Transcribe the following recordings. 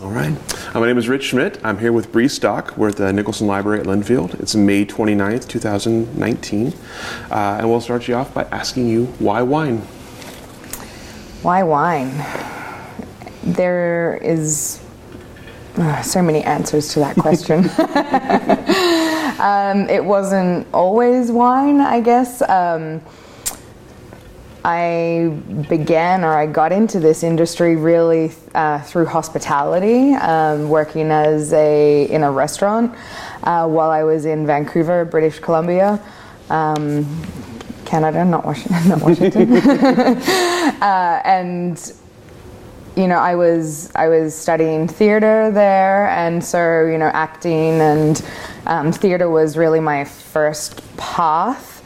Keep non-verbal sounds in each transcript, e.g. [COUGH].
All right. Uh, my name is Rich Schmidt. I'm here with Bree Stock. We're at the Nicholson Library at Linfield. It's May 29th, 2019. Uh, and we'll start you off by asking you why wine? Why wine? There is uh, so many answers to that question. [LAUGHS] [LAUGHS] um, it wasn't always wine, I guess. Um, I began or I got into this industry really uh, through hospitality, um, working as a in a restaurant uh, while I was in Vancouver, British Columbia. Um, Canada, not Washington, [LAUGHS] not Washington. [LAUGHS] uh, and you know, I was I was studying theater there, and so you know, acting and um, theater was really my first path.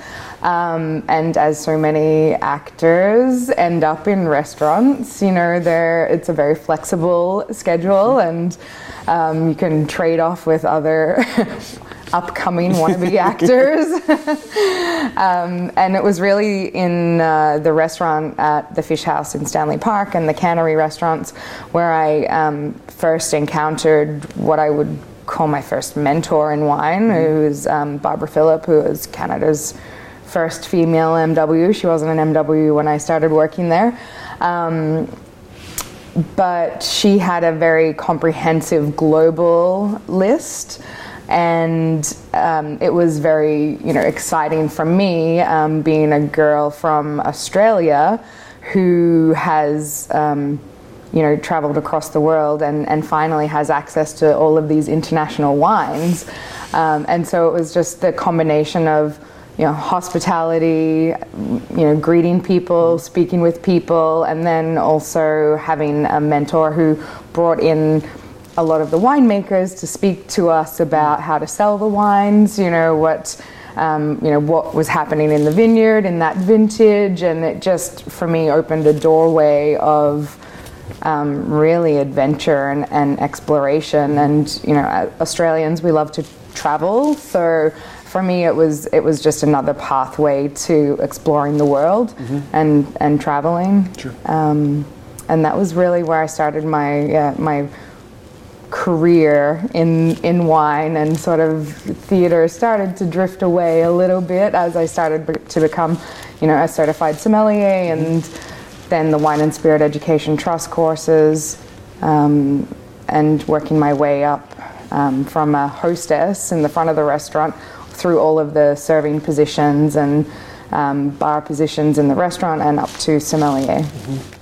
Um, and as so many actors end up in restaurants, you know, there it's a very flexible schedule, and um, you can trade off with other [LAUGHS] upcoming wannabe [LAUGHS] actors. [LAUGHS] um, and it was really in uh, the restaurant at the Fish House in Stanley Park and the Cannery restaurants where I um, first encountered what I would call my first mentor in wine, who was um, Barbara Philip, who was Canada's first female MW. She wasn't an MW when I started working there. Um, but she had a very comprehensive global list and um, it was very you know exciting for me um, being a girl from Australia who has um, you know traveled across the world and, and finally has access to all of these international wines um, and so it was just the combination of you know, hospitality, you know, greeting people, speaking with people, and then also having a mentor who brought in a lot of the winemakers to speak to us about how to sell the wines, you know, what um, you know, what was happening in the vineyard in that vintage, and it just for me opened a doorway of um, really adventure and, and exploration. And you know, Australians we love to travel, so for me it was it was just another pathway to exploring the world mm-hmm. and and traveling sure. um, and that was really where I started my uh, my career in in wine and sort of theater started to drift away a little bit as I started to become you know a certified sommelier mm-hmm. and then the wine and spirit education trust courses um, and working my way up um, from a hostess in the front of the restaurant through all of the serving positions and um, bar positions in the restaurant and up to sommelier. Mm-hmm.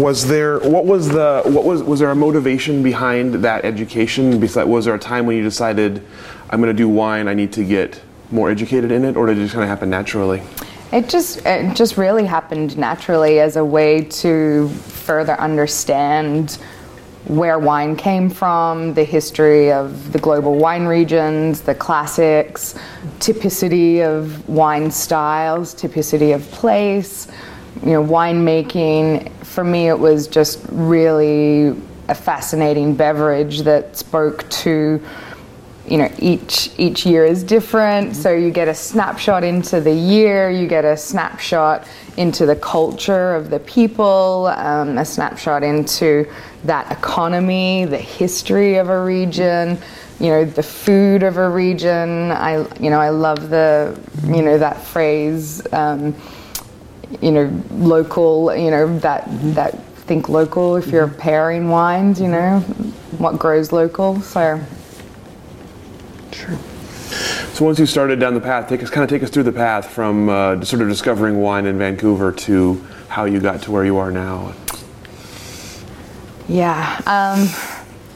Was there what was the what was was there a motivation behind that education? Besides, was there a time when you decided I'm going to do wine? I need to get more educated in it, or did it just kind of happen naturally? It just it just really happened naturally as a way to further understand where wine came from, the history of the global wine regions, the classics, typicity of wine styles, typicity of place, you know, winemaking. For me, it was just really a fascinating beverage that spoke to you know each each year is different so you get a snapshot into the year you get a snapshot into the culture of the people um, a snapshot into that economy the history of a region you know the food of a region i you know i love the you know that phrase um, you know local you know that that think local if you're mm-hmm. pairing wines you know what grows local so Sure. So once you started down the path, take us kind of take us through the path from uh, sort of discovering wine in Vancouver to how you got to where you are now. Yeah, um,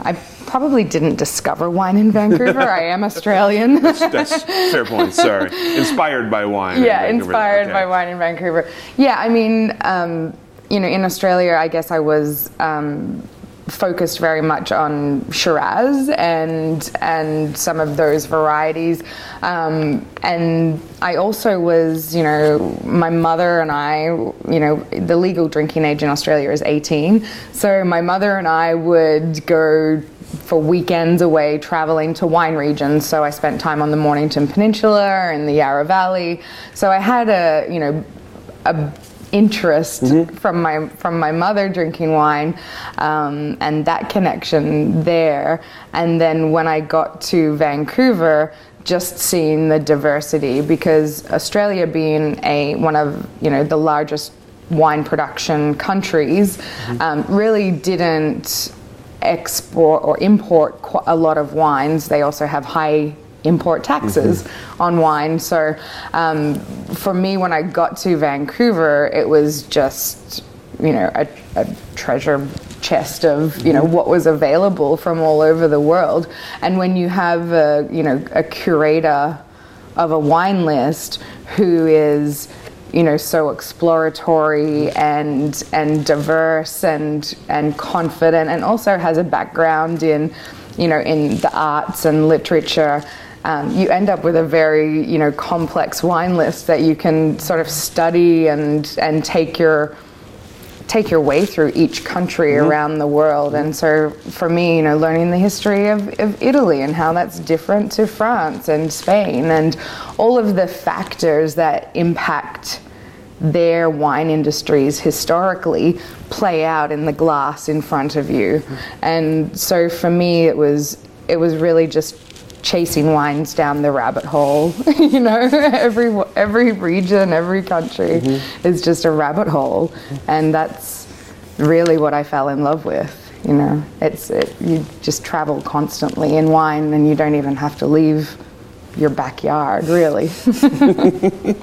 I probably didn't discover wine in Vancouver. I am Australian. [LAUGHS] that's, that's, fair point. Sorry, inspired by wine. Yeah, in inspired okay. by wine in Vancouver. Yeah, I mean, um, you know, in Australia, I guess I was. Um, focused very much on Shiraz and and some of those varieties. Um, and I also was, you know, my mother and I, you know, the legal drinking age in Australia is 18. So my mother and I would go for weekends away traveling to wine regions. So I spent time on the Mornington Peninsula and the Yarra Valley. So I had a, you know, a interest mm-hmm. from my from my mother drinking wine um, and that connection there and then when I got to Vancouver just seeing the diversity because Australia being a one of you know the largest wine production countries mm-hmm. um, really didn't export or import a lot of wines. They also have high import taxes mm-hmm. on wine. So um, for me, when I got to Vancouver, it was just you know a, a treasure chest of you know mm-hmm. what was available from all over the world. And when you have a, you know a curator of a wine list who is you know so exploratory and and diverse and and confident and also has a background in you know in the arts and literature um, you end up with a very you know complex wine list that you can sort of study and and take your take your way through each country mm-hmm. around the world. And so for me, you know, learning the history of, of Italy and how that's different to France and Spain and all of the factors that impact their wine industries historically play out in the glass in front of you. Mm-hmm. And so for me it was it was really just chasing wines down the rabbit hole. [LAUGHS] you know, every every region, every country mm-hmm. is just a rabbit hole, and that's really what I fell in love with. You know, it's it, you just travel constantly in wine, and you don't even have to leave your backyard, really. [LAUGHS]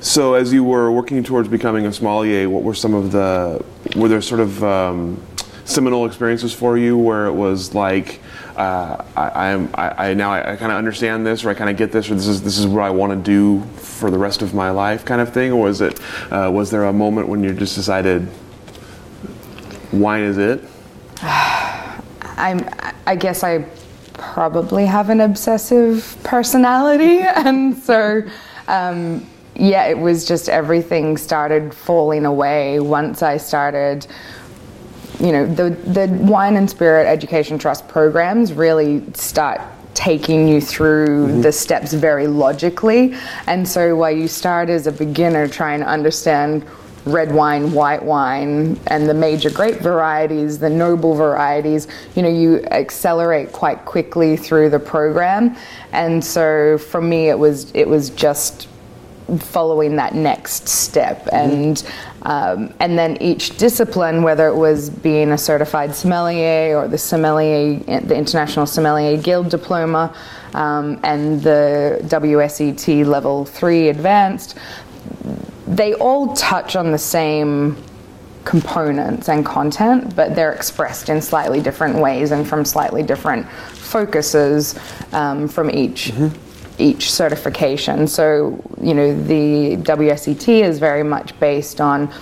so, as you were working towards becoming a sommelier, what were some of the were there sort of um, seminal experiences for you where it was like uh, I, am I, I, now I, I kind of understand this, or I kind of get this, or this is this is what I want to do for the rest of my life, kind of thing, or was it uh, was there a moment when you just decided wine is it? [SIGHS] I'm I guess I probably have an obsessive personality, [LAUGHS] and so. Um, yeah, it was just everything started falling away once I started you know, the, the Wine and Spirit Education Trust programs really start taking you through mm-hmm. the steps very logically. And so while you start as a beginner trying to understand red wine, white wine, and the major grape varieties, the noble varieties, you know, you accelerate quite quickly through the program. And so for me it was it was just following that next step mm-hmm. Um, and then each discipline whether it was being a certified sommelier or the sommelier the international sommelier guild diploma um, and the WSET level 3 advanced they all touch on the same components and content but they're expressed in slightly different ways and from slightly different focuses um, from each mm-hmm each certification. So, you know, the WSET is very much based on,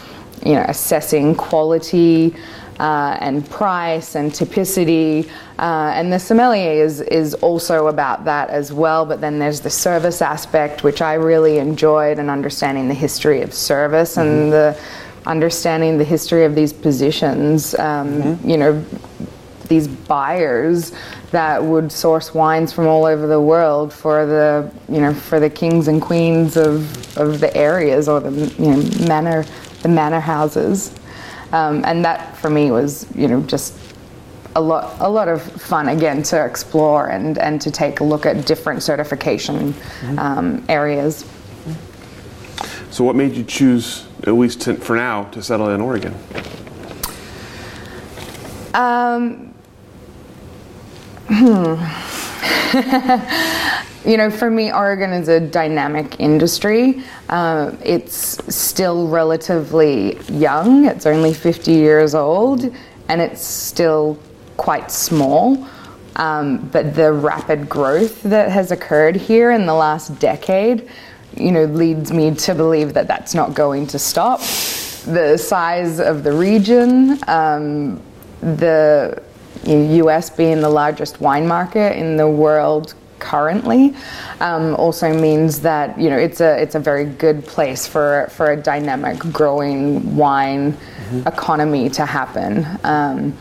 you know, assessing quality uh, and price and typicity. Uh, and the sommelier is, is also about that as well. But then there's the service aspect, which I really enjoyed, and understanding the history of service mm-hmm. and the understanding the history of these positions. Um, mm-hmm. You know, these buyers that would source wines from all over the world for the you know for the kings and queens of, of the areas or the you know manor the manor houses um, and that for me was you know just a lot a lot of fun again to explore and and to take a look at different certification mm-hmm. um, areas so what made you choose at least to, for now to settle in Oregon um. [LAUGHS] you know, for me, Oregon is a dynamic industry. Uh, it's still relatively young, it's only 50 years old, and it's still quite small. Um, but the rapid growth that has occurred here in the last decade, you know, leads me to believe that that's not going to stop the size of the region, um, the U.S. being the largest wine market in the world currently um, also means that you know it's a it's a very good place for for a dynamic growing wine mm-hmm. economy to happen. Um,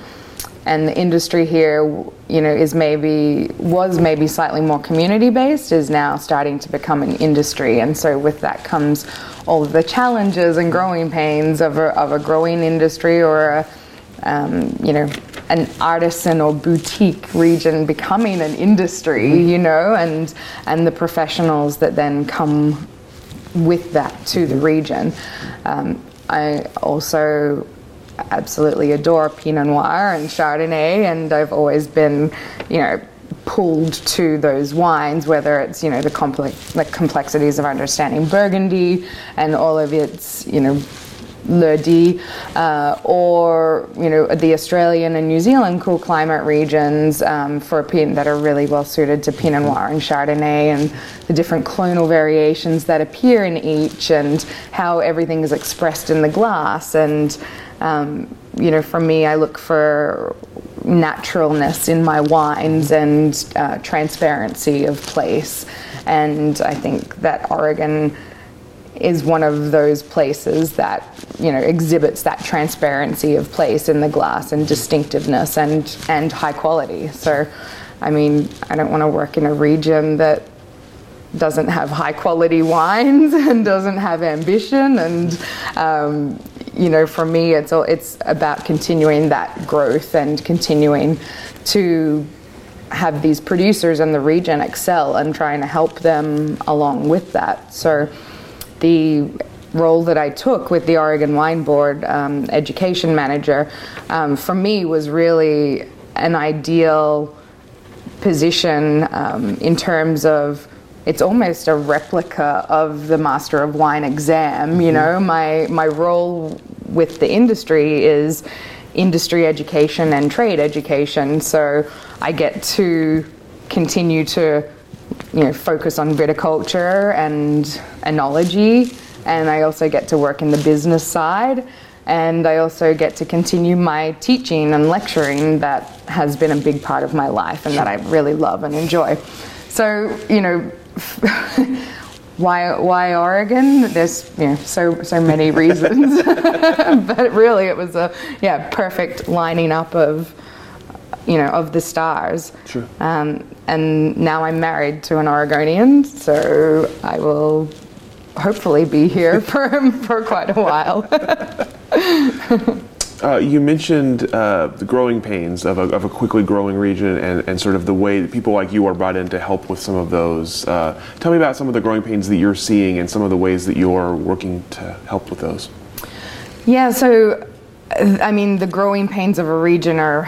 and the industry here, you know, is maybe was maybe slightly more community based, is now starting to become an industry, and so with that comes all of the challenges and growing pains of a, of a growing industry or a um, you know, an artisan or boutique region becoming an industry, mm-hmm. you know, and and the professionals that then come with that to the region. Um, I also absolutely adore Pinot Noir and Chardonnay, and I've always been, you know, pulled to those wines, whether it's you know the complex the complexities of understanding Burgundy and all of its you know lieux-dits, uh, or you know the Australian and New Zealand cool climate regions um, for Pinot that are really well suited to Pinot Noir and Chardonnay, and the different clonal variations that appear in each, and how everything is expressed in the glass. And um, you know, for me, I look for naturalness in my wines and uh, transparency of place, and I think that Oregon is one of those places that you know exhibits that transparency of place in the glass and distinctiveness and and high quality. So, I mean, I don't want to work in a region that doesn't have high quality wines [LAUGHS] and doesn't have ambition and um, you know for me it's all, it's about continuing that growth and continuing to have these producers in the region excel and trying to help them along with that so the role that I took with the Oregon Wine Board um, education manager, um, for me was really an ideal position um, in terms of it's almost a replica of the Master of Wine exam. You mm-hmm. know, my my role with the industry is industry education and trade education, so I get to continue to you know, focus on viticulture and enology, and I also get to work in the business side. And I also get to continue my teaching and lecturing that has been a big part of my life and that I really love and enjoy. So, you know, [LAUGHS] why why Oregon? There's you know, so so many [LAUGHS] reasons, [LAUGHS] but really it was a yeah perfect lining up of you know, of the stars. Sure. Um, and now I'm married to an Oregonian, so I will hopefully be here [LAUGHS] for, for quite a while. [LAUGHS] Uh, you mentioned uh, the growing pains of a, of a, quickly growing region and, and sort of the way that people like you are brought in to help with some of those. Uh, tell me about some of the growing pains that you're seeing and some of the ways that you're working to help with those. Yeah, so I mean, the growing pains of a region are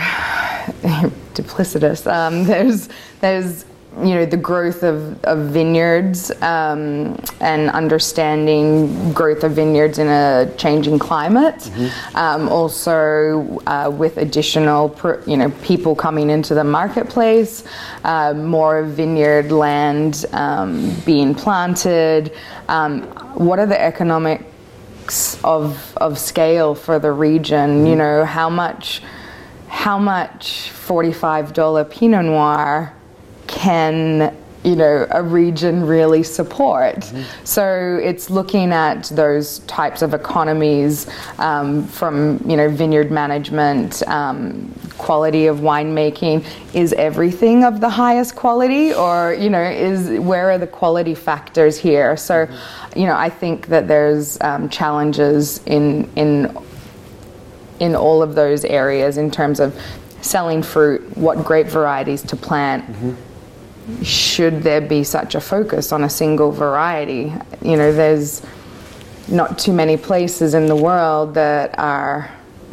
duplicitous. Um, [LAUGHS] there's there's you know the growth of, of vineyards um, and understanding growth of vineyards in a changing climate. Mm-hmm. Um, also, uh, with additional you know people coming into the marketplace, uh, more vineyard land um, being planted. Um, what are the economics of of scale for the region? Mm-hmm. You know how much how much $45 Pinot Noir can you know a region really support mm-hmm. so it's looking at those types of economies um, from you know vineyard management um, quality of winemaking is everything of the highest quality or you know is where are the quality factors here so mm-hmm. you know i think that there's um, challenges in in in all of those areas in terms of selling fruit, what grape varieties to plant. Mm-hmm. Should there be such a focus on a single variety? You know, there's not too many places in the world that are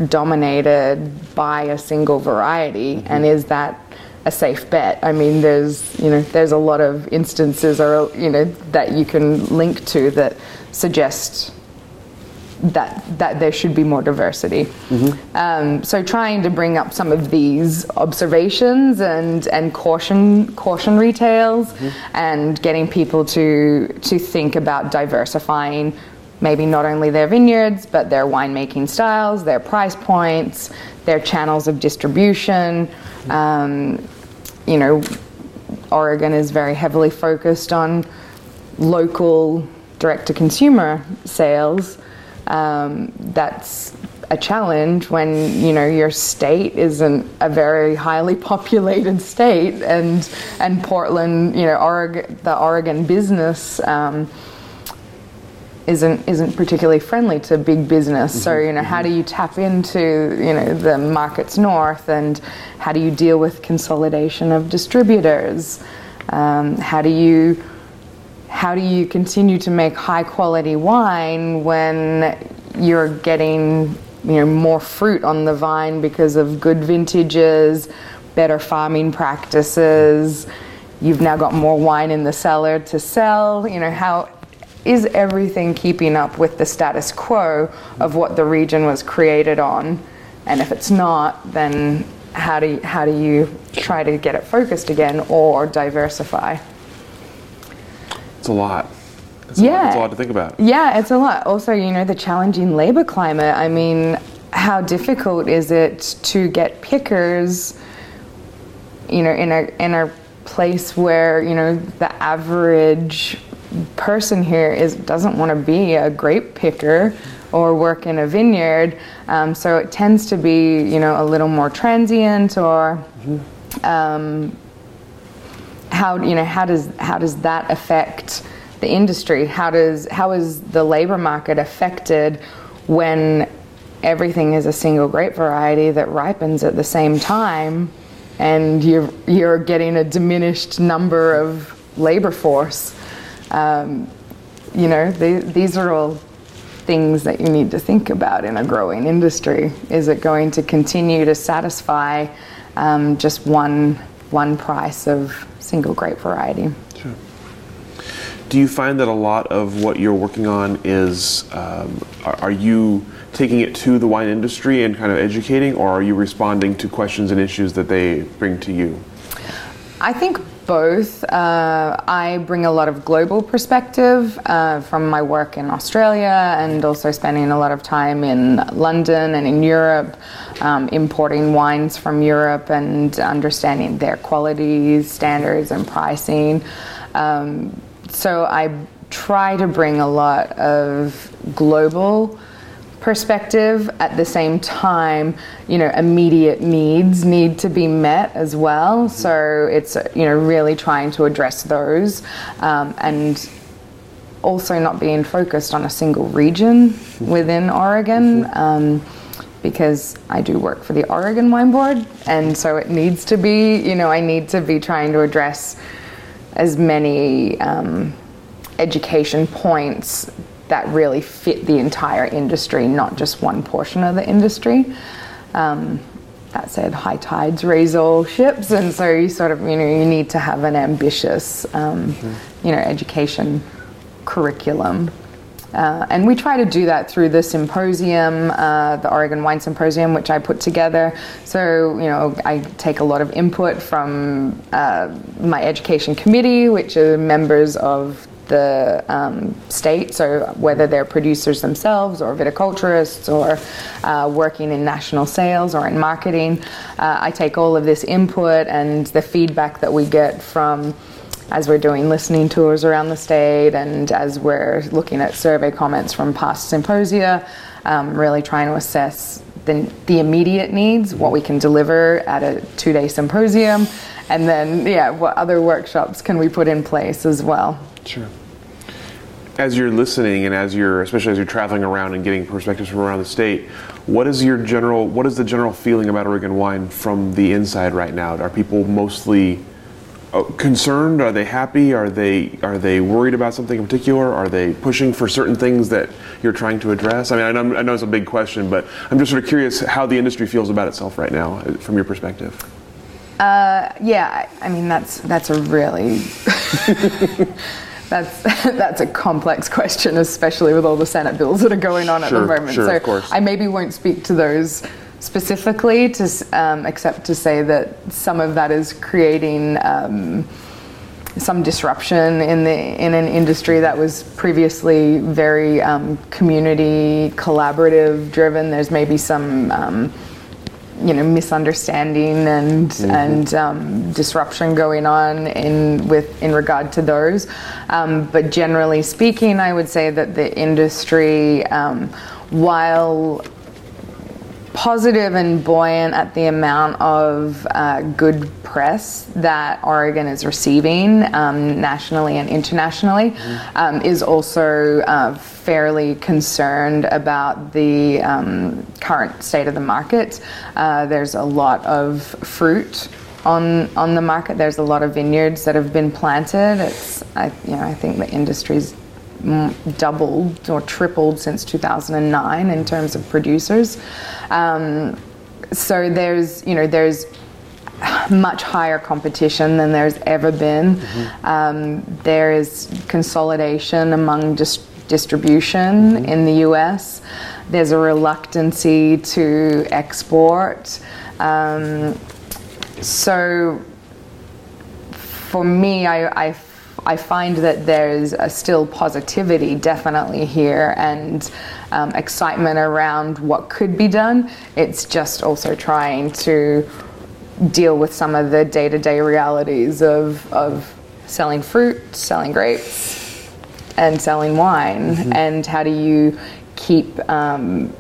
dominated by a single variety, mm-hmm. and is that a safe bet? I mean, there's you know there's a lot of instances or you know that you can link to that suggest that that there should be more diversity. Mm-hmm. Um, so trying to bring up some of these observations and and caution cautionary tales, mm-hmm. and getting people to to think about diversifying maybe not only their vineyards, but their winemaking styles, their price points, their channels of distribution. Um, you know, Oregon is very heavily focused on local direct to consumer sales. Um, that's a challenge when you know your state isn't a very highly [LAUGHS] populated state, and and Portland, you know, Oregon, the Oregon business. Um, isn't isn't particularly friendly to big business. Mm-hmm. So you know, mm-hmm. how do you tap into you know the markets north, and how do you deal with consolidation of distributors? Um, how do you how do you continue to make high quality wine when you're getting you know more fruit on the vine because of good vintages, better farming practices? You've now got more wine in the cellar to sell. You know how is everything keeping up with the status quo of what the region was created on? And if it's not, then how do you, how do you try to get it focused again or diversify? It's a lot. It's yeah, a lot, it's a lot to think about. Yeah, it's a lot. Also, you know, the challenging labor climate. I mean, how difficult is it to get pickers? You know, in a in a place where you know the average person here is doesn't want to be a grape picker or work in a vineyard. Um, so it tends to be, you know, a little more transient or um, how you know how does how does that affect the industry? How does how is the labor market affected when everything is a single grape variety that ripens at the same time, and you're you're getting a diminished number of labor force? Um, you know, these are all things that you need to think about in a growing industry. Is it going to continue to satisfy um, just one one price of single grape variety? Sure. Do you find that a lot of what you're working on is um, are, are you taking it to the wine industry and kind of educating, or are you responding to questions and issues that they bring to you? I think both. Uh, I bring a lot of global perspective uh, from my work in Australia and also spending a lot of time in London and in Europe, um, importing wines from Europe and understanding their qualities, standards and pricing. Um, so I try to bring a lot of global perspective at the same time you know immediate needs need to be met as well. So it's you know really trying to address those um, and also not being focused on a single region within Oregon um, because I do work for the Oregon Wine Board and so it needs to be you know I need to be trying to address as many um, education points that really fit the entire industry, not just one portion of the industry. Um, that said, high tides raise all ships, and so you sort of you know you need to have an ambitious um, mm-hmm. you know education curriculum. Uh, and we try to do that through the symposium, uh, the Oregon Wine Symposium, which I put together. So, you know, I take a lot of input from uh, my education committee, which are members of the um, state, so whether they're producers themselves or viticulturists or uh, working in national sales or in marketing, uh, I take all of this input and the feedback that we get from as we're doing listening tours around the state and as we're looking at survey comments from past symposia, um, really trying to assess the, the immediate needs, what we can deliver at a two day symposium, and then, yeah, what other workshops can we put in place as well. Sure. As you're listening, and as you're, especially as you're traveling around and getting perspectives from around the state, what is your general, what is the general feeling about Oregon wine from the inside right now? Are people mostly uh, concerned? Are they happy? Are they are they worried about something in particular? Are they pushing for certain things that you're trying to address? I mean, I know, I know it's a big question, but I'm just sort of curious how the industry feels about itself right now, uh, from your perspective. Uh, yeah, I mean that's that's a really [LAUGHS] [LAUGHS] That's [LAUGHS] that's a complex question, especially with all the Senate bills that are going on sure, at the moment. Sure, so of course. I maybe won't speak to those specifically, to um, except to say that some of that is creating um, some disruption in the in an industry that was previously very um, community collaborative driven. There's maybe some um, you know misunderstanding and mm-hmm. and um, disruption going on in with in regard to those. Um, but generally speaking, I would say that the industry, um, while positive and buoyant at the amount of uh, good press that Oregon is receiving um, nationally and internationally, mm-hmm. um, is also uh, fairly concerned about the um, current state of the market. Uh, there's a lot of fruit on on the market. There's a lot of vineyards that have been planted. It's I, you know I think the industry's doubled or tripled since 2009 in terms of producers. Um, so there's you know there's much higher competition than there's ever been. Mm-hmm. Um, there is consolidation among dis- distribution mm-hmm. in the U.S. There's a reluctancy to export. Um, so for me, I, I I find that there's still positivity definitely here and um, excitement around what could be done. It's just also trying to deal with some of the day to day realities of, of selling fruit, selling grapes, and selling wine. Mm-hmm. And how do you keep um,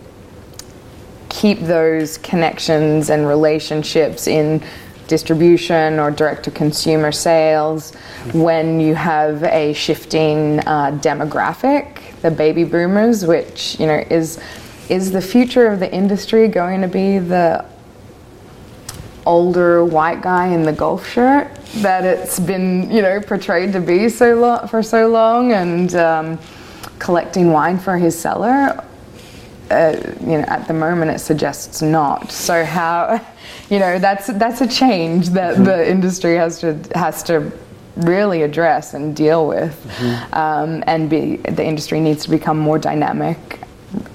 keep those connections and relationships in distribution or direct to consumer sales when you have a shifting uh, demographic, the baby boomers, which you know is is the future of the industry going to be the older white guy in the golf shirt that it's been you know portrayed to be so for so long and um, collecting wine for his cellar uh, you know at the moment it suggests not so how [LAUGHS] you know that's that's a change that mm-hmm. the industry has to has to really address and deal with, mm-hmm. um, and be the industry needs to become more dynamic,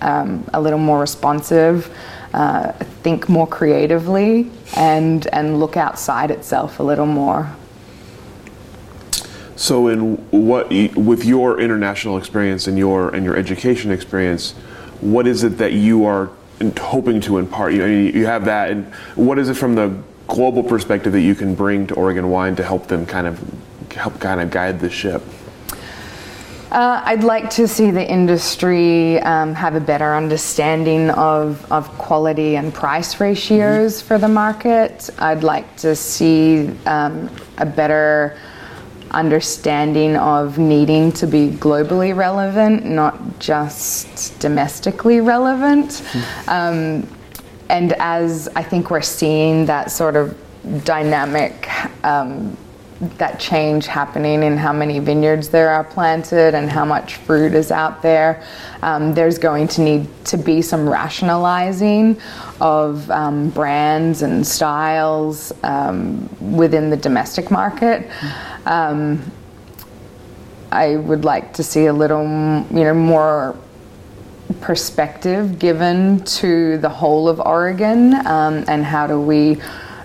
um, a little more responsive, uh, think more creatively, and and look outside itself a little more. So, in what with your international experience and your and your education experience, what is it that you are hoping to impart? You know, you have that, and what is it from the global perspective that you can bring to Oregon Wine to help them kind of help kind of guide the ship? Uh, I'd like to see the industry um, have a better understanding of, of quality and price ratios mm-hmm. for the market. I'd like to see um, a better understanding of needing to be globally relevant, not just domestically relevant. Mm-hmm. Um, and as I think we're seeing that sort of dynamic, um, that change happening in how many vineyards there are planted and how much fruit is out there, um, there's going to need to be some rationalizing of um, brands and styles um, within the domestic market. Um, I would like to see a little, you know, more perspective given to the whole of Oregon um, and how do we,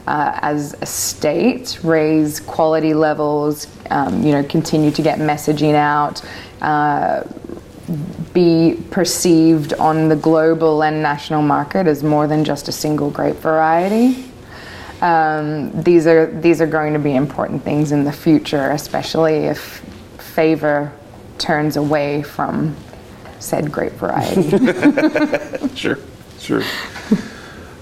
uh, as a state, raise quality levels, um, you know, continue to get messaging out, uh, be perceived on the global and national market as more than just a single grape variety. Um, these are these are going to be important things in the future, especially if favor turns away from said grape variety. [LAUGHS] sure, sure.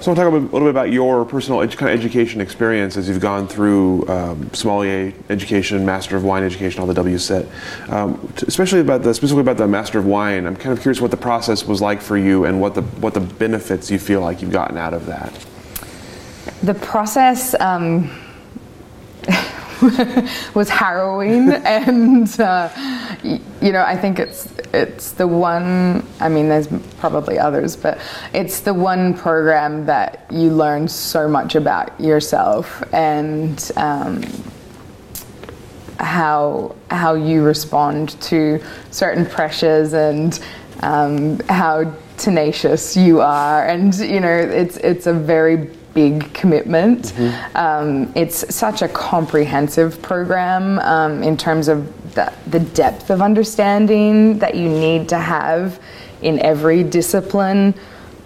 So I want to talk a little bit about your personal ed- kind of education experience as you've gone through um, sommelier education, Master of Wine education, all the WSET. Um, t- especially about the specifically about the Master of Wine. I'm kind of curious what the process was like for you and what the what the benefits you feel like you've gotten out of that. The process. Um, [LAUGHS] was harrowing, [LAUGHS] and uh, you know, I think it's it's the one. I mean, there's probably others, but it's the one program that you learn so much about yourself and um, how how you respond to certain pressures and um, how tenacious you are, and you know, it's it's a very big commitment. Um, it's such a comprehensive program um, in terms of the, the depth of understanding that you need to have in every discipline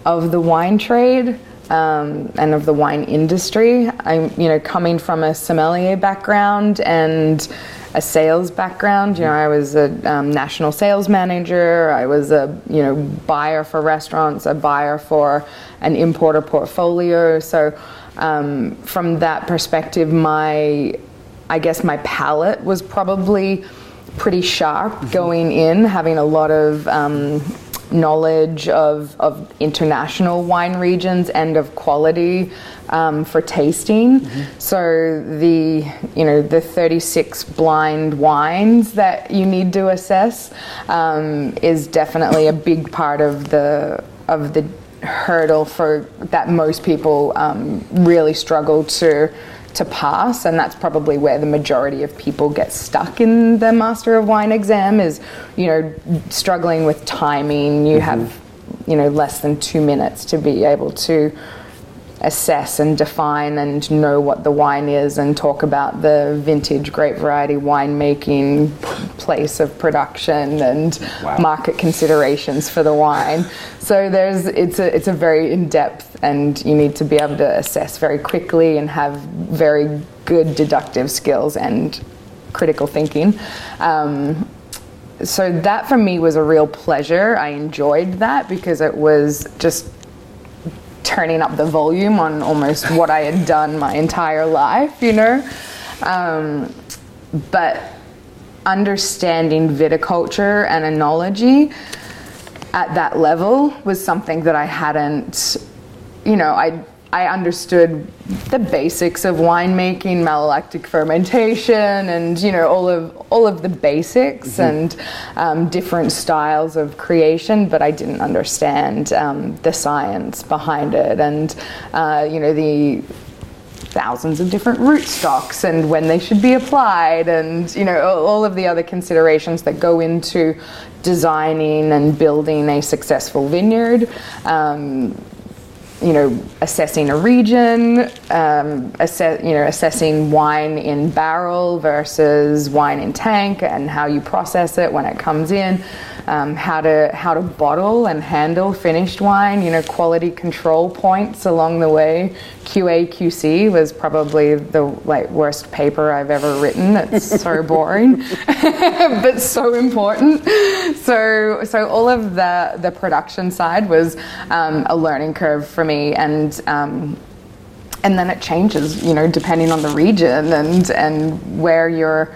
of the wine trade um, and of the wine industry. I'm, you know, coming from a sommelier background and a sales background. You know, I was a um, national sales manager. I was a you know buyer for restaurants, a buyer for an importer portfolio. So um, from that perspective, my I guess my palate was probably pretty sharp going in, having a lot of um, knowledge of, of international wine regions and of quality um, for tasting. So the you know the 36 blind wines that you need to assess um, is definitely a big part of the of the hurdle for that most people um, really struggle to to pass and that's probably where the majority of people get stuck in the master of wine exam is you know struggling with timing. You mm-hmm. have you know less than 2 minutes to be able to assess and define and know what the wine is and talk about the vintage grape variety winemaking place of production and Wow. market considerations for the wine. So there's it's a it's a very in depth and you need to be able to assess very quickly and have very good deductive skills and critical thinking. Um, so that for me was a real pleasure. I enjoyed that because it was just turning up the volume on almost what I had done my entire life, you know. Um, but understanding viticulture and enology at that level was something that I hadn't, you know, I I understood the basics of winemaking, malolactic fermentation, and you know all of all of the basics and um, different styles of creation, but I didn't understand um, the science behind it, and uh, you know the thousands of different root stocks and when they should be applied and you know all all of the other considerations that go into designing and building a successful vineyard. Um, you know assessing a region um, assess, you know assessing wine in barrel versus wine in tank and how you process it when it comes in um, how to how to bottle and handle finished wine you know quality control points along the way. Qa qc was probably the like worst paper i've ever written. It's so [LAUGHS] boring [LAUGHS] but so important. So so all of the the production side was um, a learning curve for me and um, and then it changes you know depending on the region and and where you're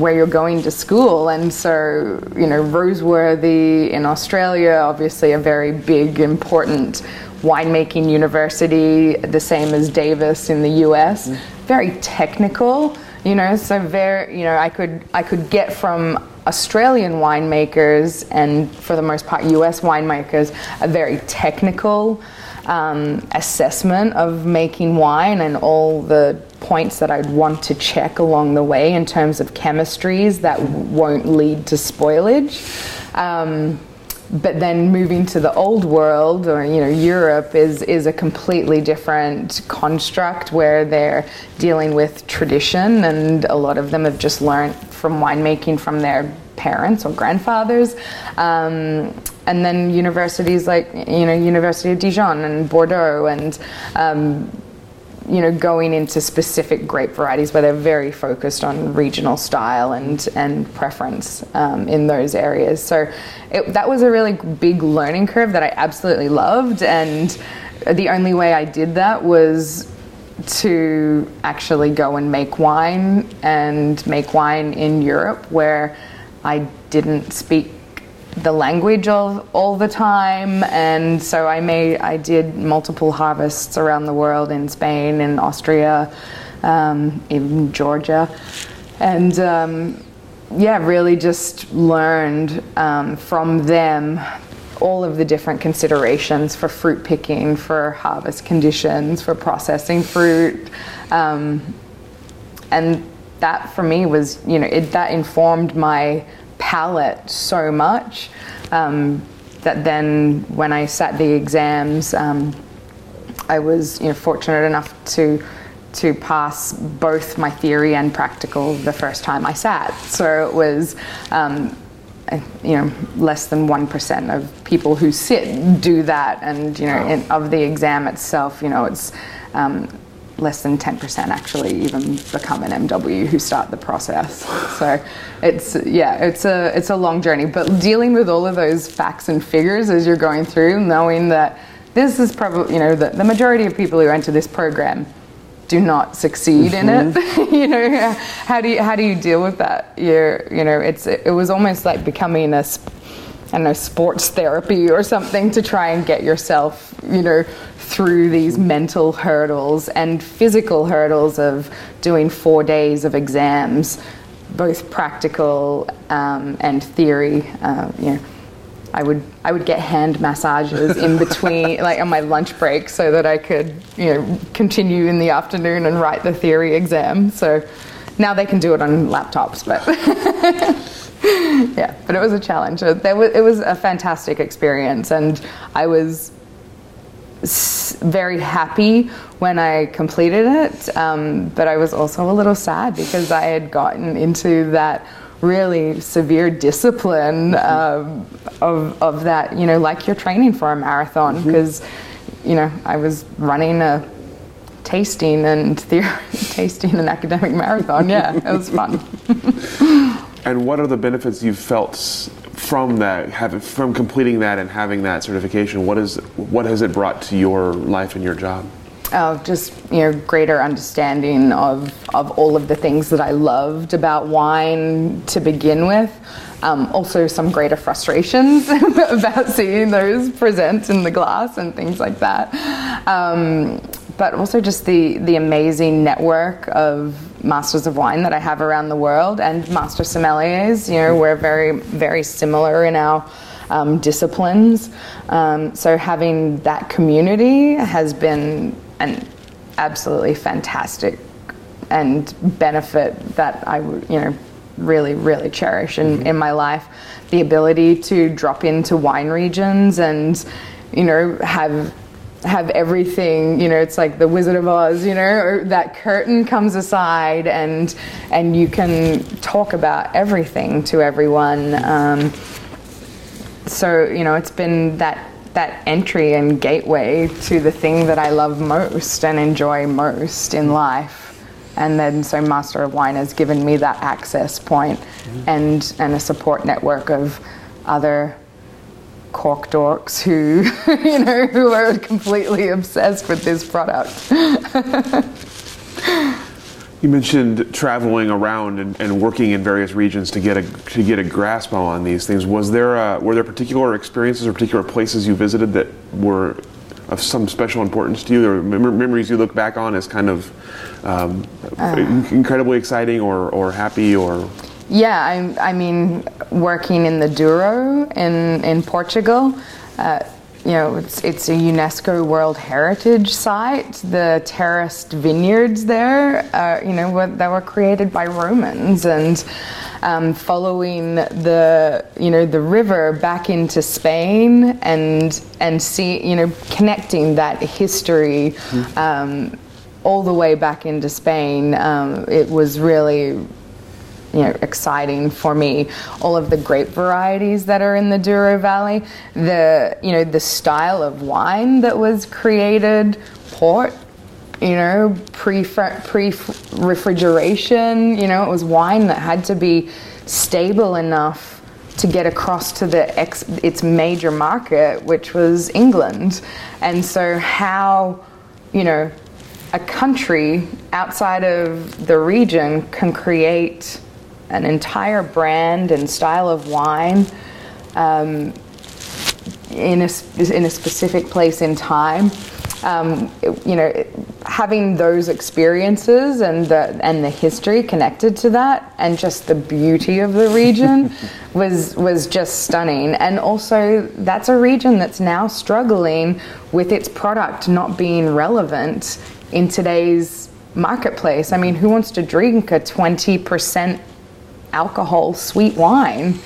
where you're going to school. And so you know roseworthy in australia obviously a very big important winemaking university the same as davis in the us mm. very technical you know so very you know i could i could get from australian winemakers and for the most part us winemakers a very technical um, assessment of making wine and all the points that I'd want to check along the way in terms of chemistries that won't lead to spoilage. Um, but then moving to the old world or you know Europe is is a completely different construct where they're dealing with tradition and a lot of them have just learned from winemaking from their parents or grandfathers um, and then universities like you know University of Dijon and Bordeaux and um, you know, going into specific grape varieties where they're very focused on regional style and and preference um, in those areas. So it, that was a really big learning curve that I absolutely loved, and the only way I did that was to actually go and make wine and make wine in Europe where I didn't speak the language of all the time. And so I made I did multiple harvests around the world in Spain in Austria um, in Georgia. And um, yeah really just learned um, from them all of the different considerations for fruit picking for harvest conditions for processing fruit. Um, and that for me was you know it, that informed my palate so much um, that then when I sat the exams, um, I was you know fortunate enough to to pass both my theory and practical the first time I sat. So it was. Um, you know, less than one percent of people who sit do that, and you know, in, of the exam itself, you know, it's um, less than 10% actually even become an MW who start the process. [LAUGHS] So it's yeah, it's a it's a long journey. But dealing with all of those facts and figures as you're going through, knowing that this is probably you know the, the majority of people who enter this program do not succeed mm-hmm. in it. Mm-hmm. [LAUGHS] you know, how do you how do you deal with that? You're you know, it's it was almost like becoming a I don't know, sports therapy or something to try and get yourself, you know, through these mental hurdles and physical hurdles of doing four days of exams, both practical um, and theory. Uh, you know, I would I would get hand massages in between, [LAUGHS] like on my lunch break, so that I could you know continue in the afternoon and write the theory exam. So now they can do it on laptops, but. [LAUGHS] yeah, but it was a challenge. It was, it was a fantastic experience, and I was very happy when I completed it, um, but I was also a little sad because I had gotten into that really severe discipline um, of, of that, you know, like you're training for a marathon because, mm-hmm. you know, I was running a tasting and [LAUGHS] theory, tasting an academic marathon. Yeah, it was fun. [LAUGHS] and what are the benefits you've felt from that, from completing that and having that certification, what is what has it brought to your life and your job? Oh, just you know, greater understanding of of all of the things that I loved about wine to begin with. Um, also, some greater frustrations [LAUGHS] about seeing those present in the glass and things like that. Um, but also just the the amazing network of masters of wine that I have around the world and master sommeliers. You know, we're very very similar in our um, disciplines. Um, so having that community has been an absolutely fantastic and benefit that I would you know really really cherish in, mm-hmm. in my life. The ability to drop into wine regions and you know have have everything you know it's like the wizard of oz you know or that curtain comes aside and and you can talk about everything to everyone um, so you know it's been that that entry and gateway to the thing that I love most and enjoy most in life and then so master of wine has given me that access point mm-hmm. and and a support network of other cork dorks who, [LAUGHS] you know, who are completely obsessed with this product. you mentioned traveling around and, and, working in various regions to get a to get a grasp on these things. Was there a, were there particular experiences or particular places you visited that were of some special importance to you, or mem- memories you look back on as kind of um, uh, incredibly exciting or, or happy or yeah, I, I mean, working in the Douro in, in Portugal, uh, you know, it's, it's a UNESCO World Heritage Site. The terraced vineyards there, uh, you know, were, that were created by Romans, and um, following the, you know, the river back into Spain, and and see, you know, connecting that history. Um, all the way back into Spain, um, it was really you know, exciting for me. All of the grape varieties that are in the Douro Valley, the you know the style of wine that was created, port, you know, pre pre refrigeration. You know, it was wine that had to be stable enough to get across to the ex, its major market, which was England, and so how you know a country outside of the region can create an entire brand and style of wine um, in, a, in a specific place in time. Um, you know, having those experiences and the and the history connected to that, and just the beauty of the region [LAUGHS] was was just stunning. And also, that's a region that's now struggling with its product not being relevant in today's marketplace. I mean, who wants to drink a twenty percent alcohol sweet wine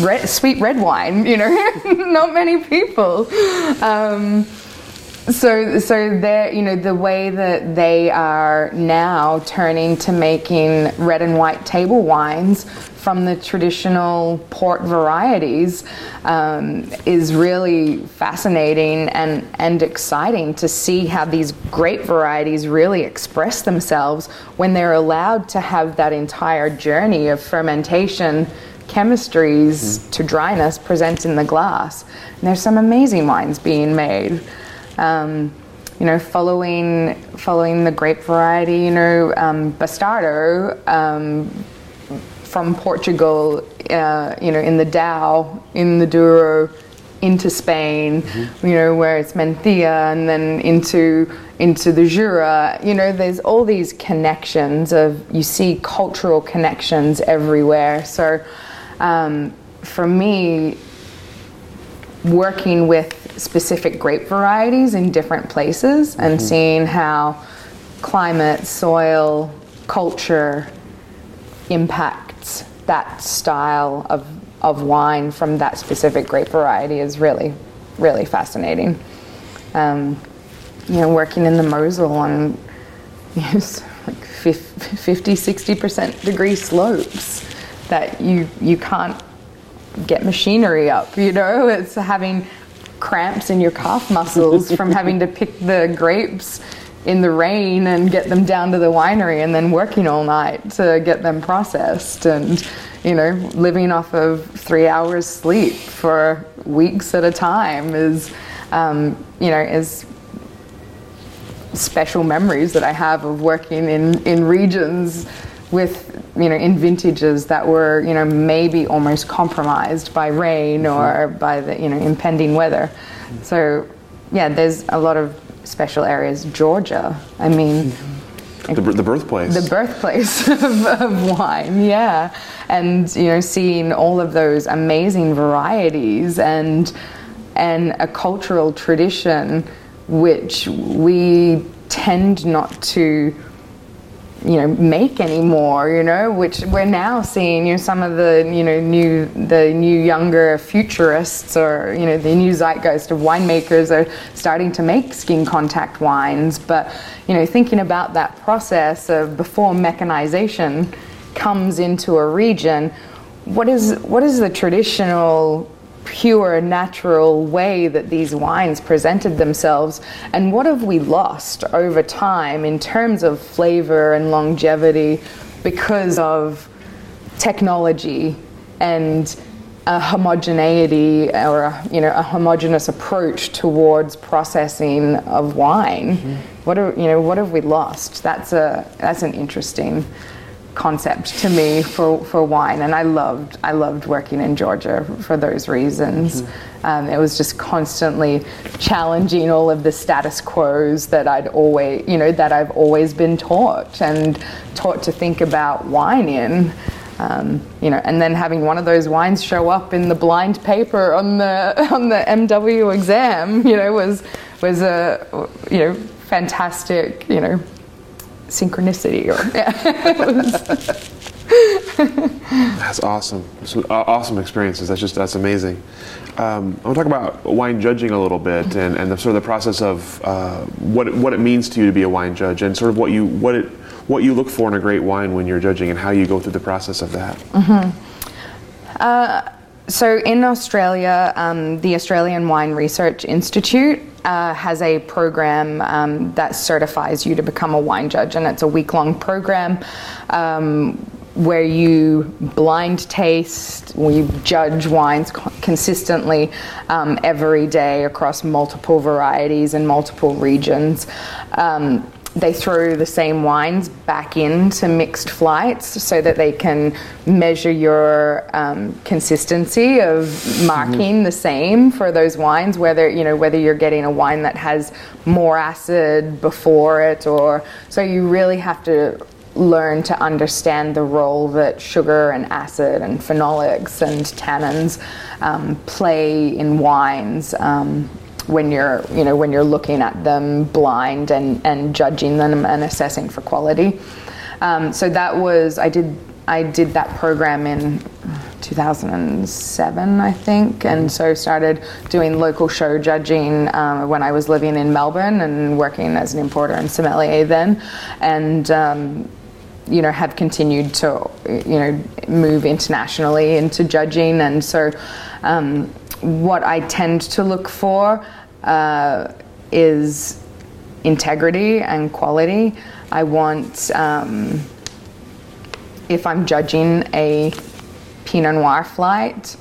red, sweet red wine you know? [LAUGHS] Not many people. Um, so so they're you know the way that they are now turning to making red and white table wines from the traditional port varieties um, is really fascinating and and exciting to see how these grape varieties really express themselves when they're allowed to have that entire journey of fermentation chemistries mm-hmm. to dryness present in the glass and there's some amazing wines being made um, you know, following following the grape variety, you know, um, Bastardo um, from Portugal, uh, you know, in the Douro, in the Douro, into Spain, mm-hmm. you know, where it's Mencia, and then into into the Jura. You know, there's all these connections of you see cultural connections everywhere. So, um, for me, working with specific grape varieties in different places and mm-hmm. seeing how climate, soil, culture impacts that style of, of wine from that specific grape variety is really, really fascinating. Um, you know, working in the Mosel on [LAUGHS] you know, like 50, 60% degree slopes that you, you can't get machinery up, you know? [LAUGHS] It's having cramps in your calf muscles [LAUGHS] from having to pick the grapes in the rain and get them down to the winery and then working all night to get them processed and you know living off of three hours sleep for weeks at a time is um, you know is special memories that I have of working in in regions with you know in vintages that were you know maybe almost compromised by rain mm-hmm. or by the you know impending weather. So yeah there's a lot of special areas. Georgia i mean the, the birthplace. the birthplace [LAUGHS] of, of wine yeah. And you know seeing all of those amazing varieties and and a cultural tradition which we tend not to you know make anymore you know which we're now seeing you know some of the you know new the new younger futurists or you know the new zeitgeist of winemakers are starting to make skin contact wines. But you know thinking about that process of before mechanization comes into a region what is what is the traditional pure, natural way that these wines presented themselves, and what have we lost over time in terms of flavor and longevity because of technology and a homogeneity or a, you know a homogenous approach towards processing of wine. Mm-hmm. What are you know what have we lost? That's a that's an interesting concept to me for, for wine, and I loved I loved working in Georgia for those reasons. Mm-hmm. Um, it was just constantly challenging all of the status quos that I'd always you know that I've always been taught and taught to think about wine in. Um, you know, and then having one of those wines show up in the blind paper on the [LAUGHS] on the MW exam, you know, was was a you know fantastic you know synchronicity or [LAUGHS] yeah. that's awesome Some awesome experiences that's just that's amazing um, i want to talk about wine judging a little bit and, and the sort of the process of uh, what, it, what it means to you to be a wine judge and sort of what you what it what you look for in a great wine when you're judging and how you go through the process of that mm-hmm. uh, so in Australia, um, the Australian Wine Research Institute uh, has a program um, that certifies you to become a wine judge, and it's a week long program. Um, where you blind taste, you judge wines consistently um, every day across multiple varieties and multiple regions. They throw the same wines back into mixed flights so that they can measure your um, consistency of marking mm-hmm. the same for those wines whether you know whether you're getting a wine that has more acid before it or so you really have to learn to understand the role that sugar and acid and phenolics and tannins um, play in wines um, when you're you know when you're looking at them blind and and judging them and assessing for quality. Um, so that was I did I did that program in 2007, I think, and so started doing local show judging um, when I was living in Melbourne and working as an importer and sommelier then, and. Um, you know, have continued to, you know, move internationally into judging, and so um, what I tend to look for uh, is integrity and quality. I want, um, if I'm judging a Pinot Noir flight,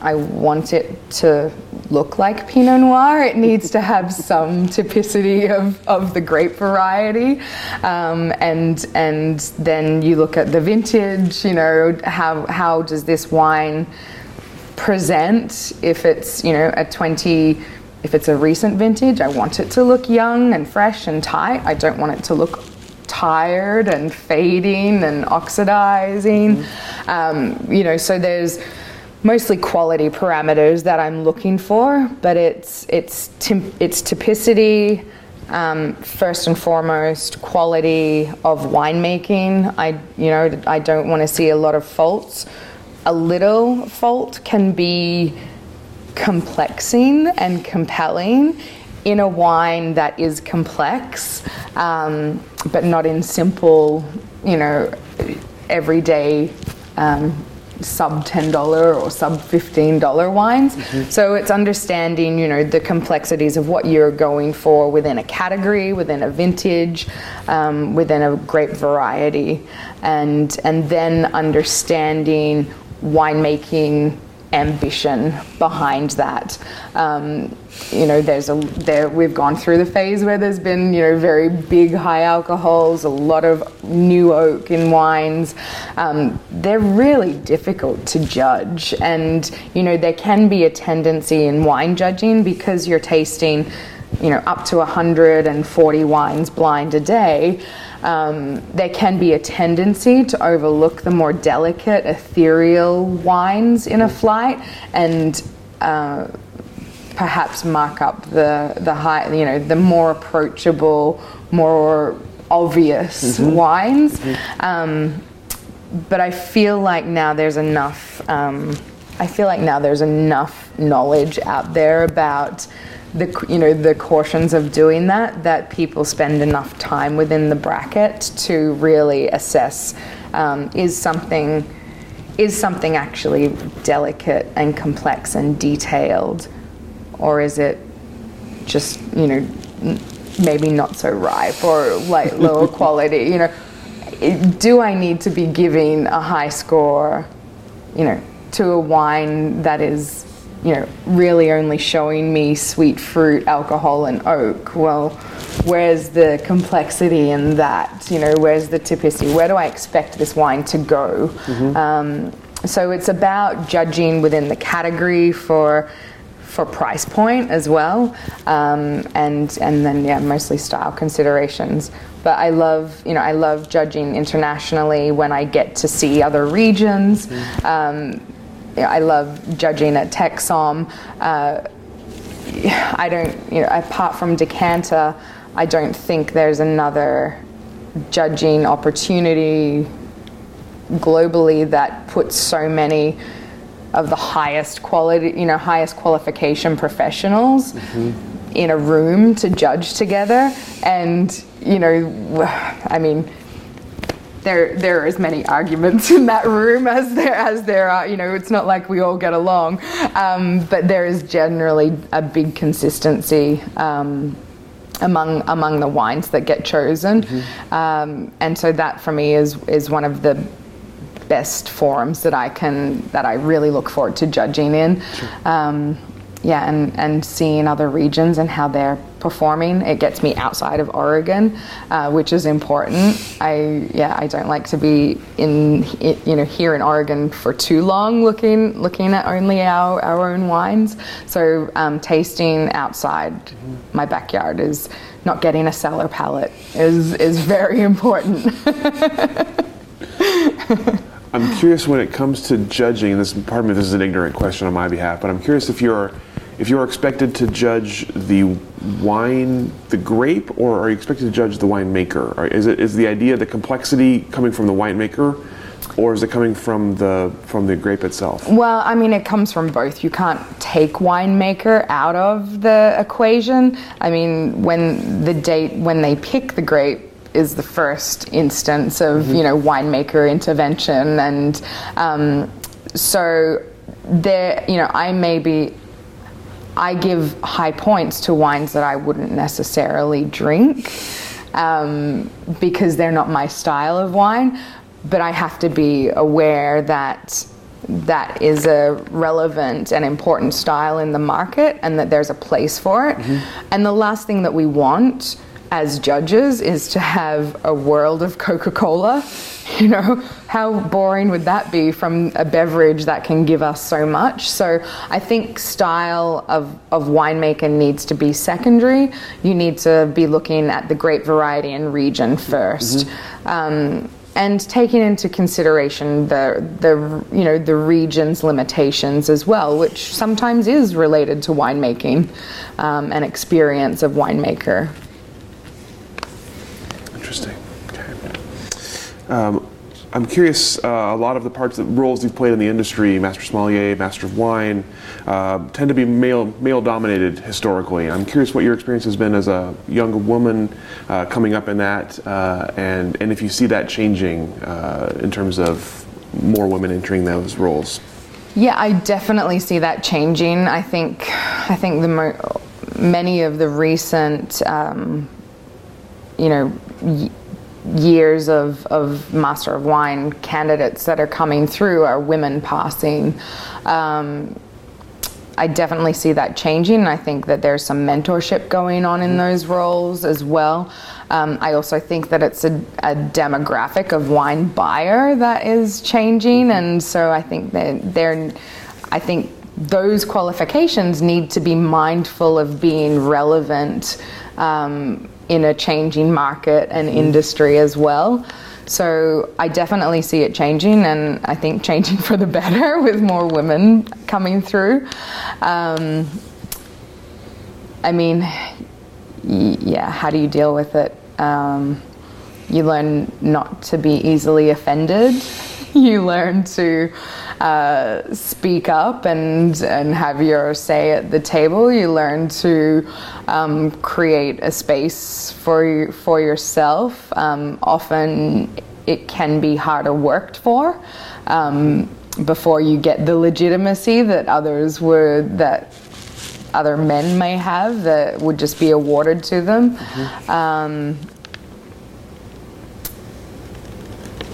I want it to look like Pinot Noir. It needs to have [LAUGHS] some typicity of, of the grape variety. Um, and, and then you look at the vintage, you know, how, how does this wine present if it's, you know, a 20, if it's a recent vintage, I want it to look young and fresh and tight. I don't want it to look tired and fading and oxidizing. Mm-hmm. Um, you know, so there's mostly quality parameters that I'm looking for, but it's it's it's typicity. Um, first and foremost, quality of winemaking. I, you know, I don't want to see a lot of faults. A little fault can be complexing and compelling in a wine that is complex, um, but not in simple, you know, everyday um, sub $10 or sub $15 wines. Mm-hmm. So it's understanding, you know, the complexities of what you're going for within a category, within a vintage, um, within a grape variety, and, and then understanding winemaking ambition behind that. Um, you know, there's a there we've gone through the phase where there's been you know very big high alcohols, a lot of new oak in wines. Um, they're really difficult to judge, and you know there can be a tendency in wine judging because you're tasting, you know, up to 140 wines blind a day um, there can be a tendency to overlook the more delicate, ethereal wines in a flight and uh, perhaps mark up the, the high, you know, the more approachable, more obvious mm-hmm. wines. Mm-hmm. Um, but I feel like now there's enough. Um, I feel like now there's enough knowledge out there about the you know the cautions of doing that that people spend enough time within the bracket to really assess um, is something is something actually delicate and complex and detailed or is it just you know maybe not so ripe or like [LAUGHS] lower quality? You know do I need to be giving a high score you know to a wine that is you know, really only showing me sweet fruit, alcohol, and oak. Well, where's the complexity in that? You know, where's the typicity? Where do I expect this wine to go? Mm-hmm. Um, so it's about judging within the category for for price point as well, um, and and then yeah, mostly style considerations. But I love you know I love judging internationally when I get to see other regions. Mm-hmm. Um, I love judging at TEXSOM. Uh, I don't, you know, apart from Decanter, I don't think there's another judging opportunity globally that puts so many of the highest quality, you know, highest qualification professionals mm-hmm. in a room to judge together. And, you know, I mean, there there are as many arguments in that room as there as there are. You know, it's not like we all get along, um, but there is generally a big consistency. Um, among among the wines that get chosen, mm-hmm. um, and so that for me is is one of the best forums that I can that I really look forward to judging in. Sure. Yeah, and, and seeing other regions and how they're performing. It gets me outside of Oregon, uh, which is important. I yeah, I don't like to be in you know here in Oregon for too long, looking looking at only our, our own wines. So um, tasting outside my backyard is not getting a cellar palate is is very [LAUGHS] important. I'm curious when it comes to judging. This pardon me, this is an ignorant question on my behalf, but I'm curious if you're if you're expected to judge the wine, the grape, or are you expected to judge the winemaker? Is it is the idea the complexity coming from the winemaker or is it coming from the from the grape itself? Well, I mean, it comes from both. You can't take winemaker out of the equation. I mean, when the date when they pick the grape is the first instance of mm-hmm. you know winemaker intervention, and um, so there, you know, I may be. I give high points to wines that I wouldn't necessarily drink um, because they're not my style of wine but I have to be aware that that is a relevant and important style in the market and that there's a place for it. Mm-hmm. And the last thing that we want as judges is to have a world of Coca Cola. [LAUGHS] You know, how boring would that be from a beverage that can give us so much? So I think style of, of winemaker needs to be secondary. You need to be looking at the grape variety and region 1st mm-hmm. um, and taking into consideration the the you know the region's limitations as well, which sometimes is related to winemaking um, and experience of winemaker. Interesting. Okay. Um, I'm curious. Uh, a lot of the parts, the roles you've played in the industry, master sommelier, master of wine, uh, tend to be male male dominated historically. I'm curious what your experience has been as a young woman uh, coming up in that, uh, and and if you see that changing uh, in terms of more women entering those roles. Yeah, I definitely see that changing. I think I think the mo- many of the recent, um, you know. Years of, of Master of Wine candidates that are coming through are women passing. Um, I definitely see that changing. I think that there's some mentorship going on in those roles as well. Um, I also think that it's a, a, demographic of wine buyer that is changing, and so I think that they're, I think those qualifications need to be mindful of being relevant um, in a changing market and industry as well. So I definitely see it changing, and I think changing [LAUGHS] for the better with more women coming through. Um, I mean, yeah, how do you deal with it? Um, you learn not to be easily offended. [LAUGHS] you learn to uh, speak up and, and have your say at the table. You learn to um, create a space for, for yourself. Um, often it can be harder worked for. Um, before you get the legitimacy that others would that other men may have that would just be awarded to them. Mm-hmm. Um,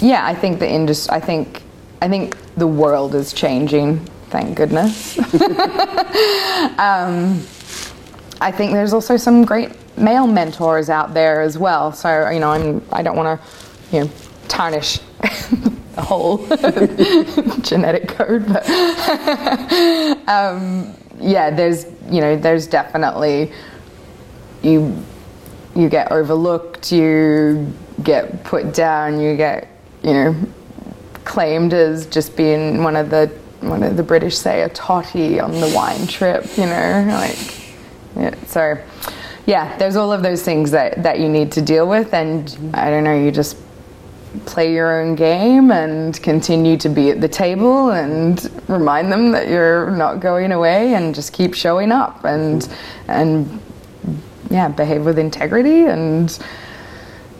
yeah, I think the industry. I think I think the world is changing. Thank goodness. [LAUGHS] um, I think there's also some great male mentors out there as well. So you know, I'm I don't want to you know tarnish [LAUGHS] the whole [LAUGHS] genetic code, but um, yeah, there's you know there's definitely you you get overlooked, you get put down, you get you know, claimed as just being one of the one of the British say a totty on the wine trip, you know, like yeah, so yeah, there's all of those things that, that you need to deal with and I don't know, you just play your own game and continue to be at the table and remind them that you're not going away and just keep showing up and and yeah, behave with integrity and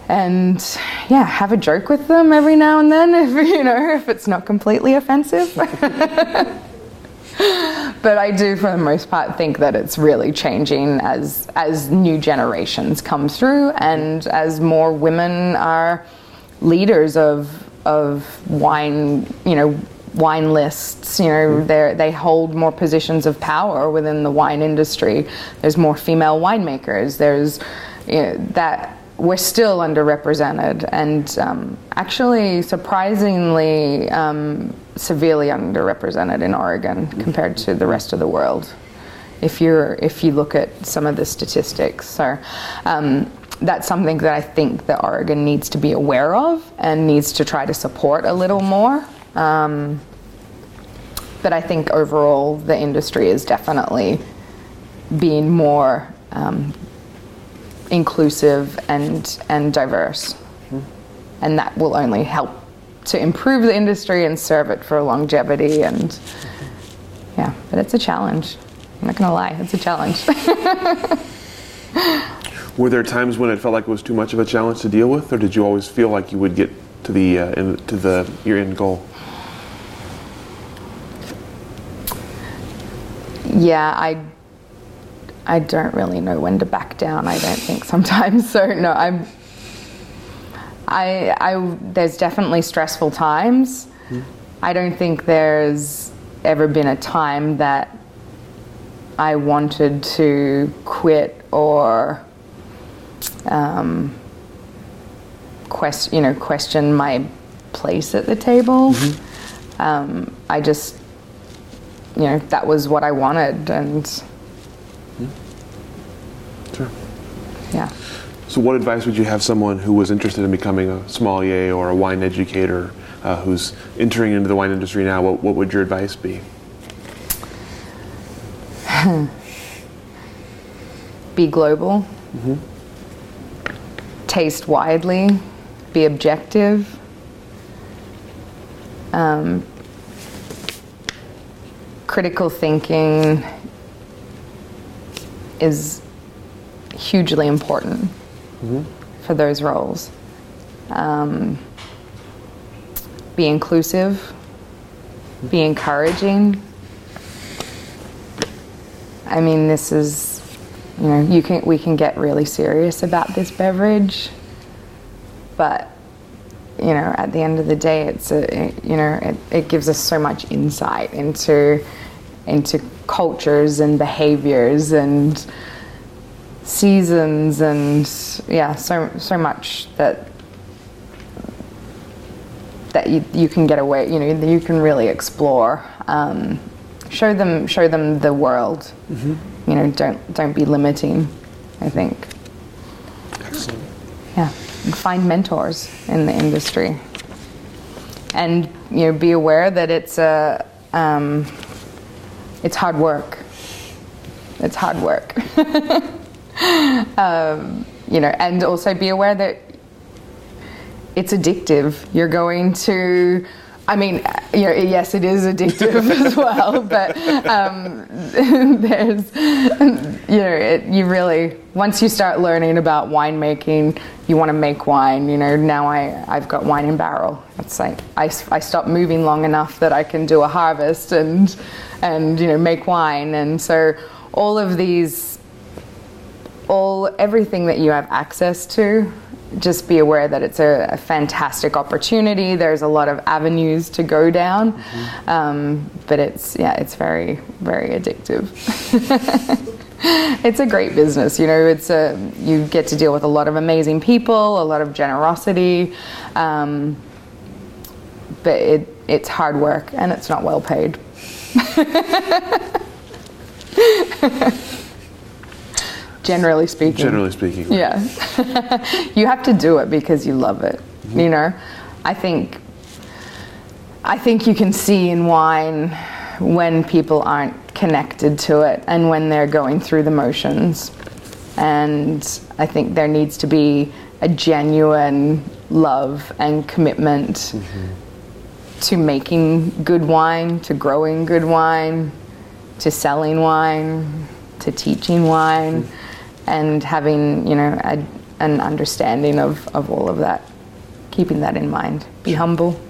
and yeah, have a joke with them every now and then [LAUGHS] if you know if it's not completely offensive. [LAUGHS] but I do, for the most part, think that it's really changing as as new generations come through and as more women are leaders of of wine, you know, wine lists. You know, mm-hmm. they they hold more positions of power within the wine industry. There's more female winemakers. There's you know, that we're still underrepresented and um, actually surprisingly um, severely underrepresented in Oregon compared to the rest of the world. If you're if you look at some of the statistics, so um, that's something that I think that Oregon needs to be aware of and needs to try to support a little more. Um, but I think overall the industry is definitely being more um, inclusive and and diverse, mm-hmm. and that will only help to improve the industry and serve it for longevity and yeah, but it's a challenge. I'm not gonna lie, it's a challenge. [LAUGHS] Were there times when it felt like it was too much of a challenge to deal with, or did you always feel like you would get to the uh, in, to the your end goal? yeah, I I don't really know when to back down. I don't think sometimes. [LAUGHS] So no, I'm. I I there's definitely stressful times. I don't think there's ever been a time that I wanted to quit or um, quest, you know, question my place at the table. Um, I just, you know, that was what I wanted, and Sure. Yeah. So, what advice would you have someone who was interested in becoming a sommelier or a wine educator uh, who's entering into the wine industry now? What, what would your advice be? [LAUGHS] Be global. mm-hmm. Taste widely. Be objective. Um, critical thinking is hugely important for those roles. Um, be inclusive. Be encouraging. I mean, this is, you know, you can we can get really serious about this beverage, but you know, at the end of the day, it's a, you know, it, it gives us so much insight into into cultures and behaviors and seasons and yeah, so so much that that you, you can get away, you know, you can really explore. Um, show them show them the world. You know, don't don't be limiting. I think. Excellent. Yeah, find mentors in the industry, and you know, be aware that it's a um, it's hard work. It's hard work. [LAUGHS] [LAUGHS] um, you know, and also be aware that it's addictive. You're going to, I mean, you know, yes, it is addictive [LAUGHS] as well, but um, [LAUGHS] there's, you know, it, you really, once you start learning about winemaking, you want to make wine. You know, now I, I've got wine in barrel. It's like I, I stopped moving long enough that I can do a harvest and, and, you know, make wine. And so all of these all everything that you have access to just be aware that it's a, a fantastic opportunity. There's a lot of avenues to go down. Um, but it's yeah it's very very addictive. [LAUGHS] It's a great business you know. It's a you get to deal with a lot of amazing people a lot of generosity um, but it, it's hard work and it's not well paid [LAUGHS] generally speaking Generally speaking. yeah. [LAUGHS] you have to do it because you love it. Mm-hmm. You know, I think I think you can see in wine when people aren't connected to it and when they're going through the motions. And I think there needs to be a genuine love and commitment mm-hmm. to making good wine, to growing good wine, to selling wine, to teaching wine, mm-hmm. And having you know a, an understanding of, of all of that. Keeping that in mind. Be humble.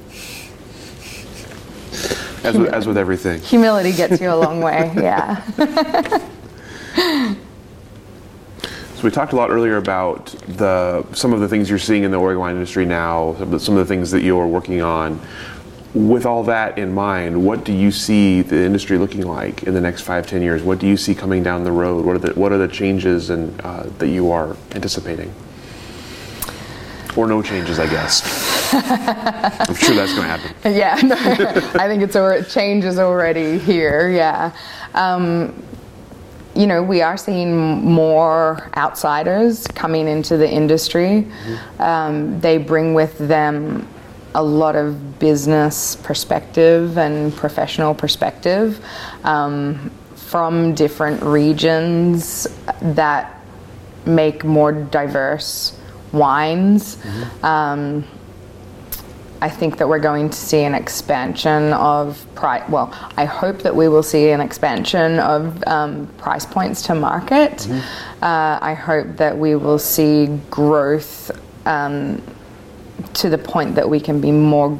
As with, as with everything. Humility gets you a long way. [LAUGHS] Yeah. So we talked a lot earlier about the some of the things you're seeing in the Oregon wine industry now, some of the, some of the things that you're working on. With all that in mind, what do you see the industry looking like in the next five, ten years? What do you see coming down the road? What are the what are the changes and uh, that you are anticipating? Or no changes, I guess. [LAUGHS] I'm sure that's going to happen. yeah, [LAUGHS] no, I think it's already, change is already here. Yeah, um, you know, we are seeing more outsiders coming into the industry. Um, they bring with them a lot of business perspective and professional perspective um, from different regions that make more diverse wines. Um, I think that we're going to see an expansion of price. Well, I hope that we will see an expansion of um, price points to market. Mm-hmm. Uh, I hope that we will see growth um, to the point that we can be more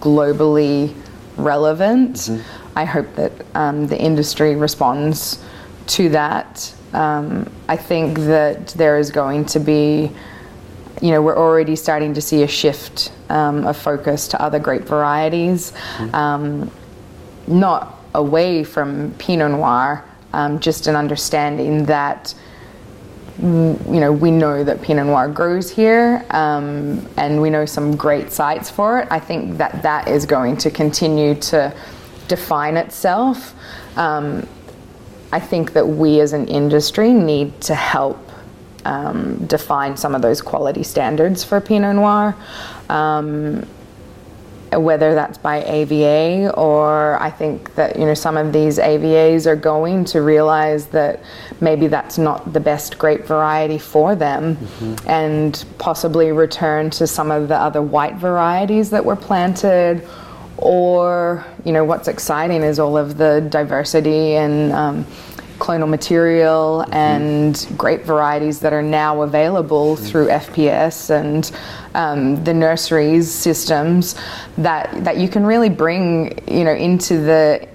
globally relevant. Mm-hmm. I hope that um, the industry responds to that. Um, I think that there is going to be you know, we're already starting to see a shift um, of focus to other grape varieties, mm-hmm. um, not away from Pinot Noir, um, just an understanding that you know we know that Pinot Noir grows here, um, and we know some great sites for it. I think that that is going to continue to define itself. Um, I think that we as an industry need to help um, define some of those quality standards for Pinot Noir. Um, whether that's by AVA or I think that you know some of these AVAs are going to realize that maybe that's not the best grape variety for them mm-hmm. and possibly return to some of the other white varieties that were planted or you know what's exciting is all of the diversity and um, clonal material mm-hmm. and grape varieties that are now available mm-hmm. through FPS and um, the nurseries systems that that you can really bring you know into the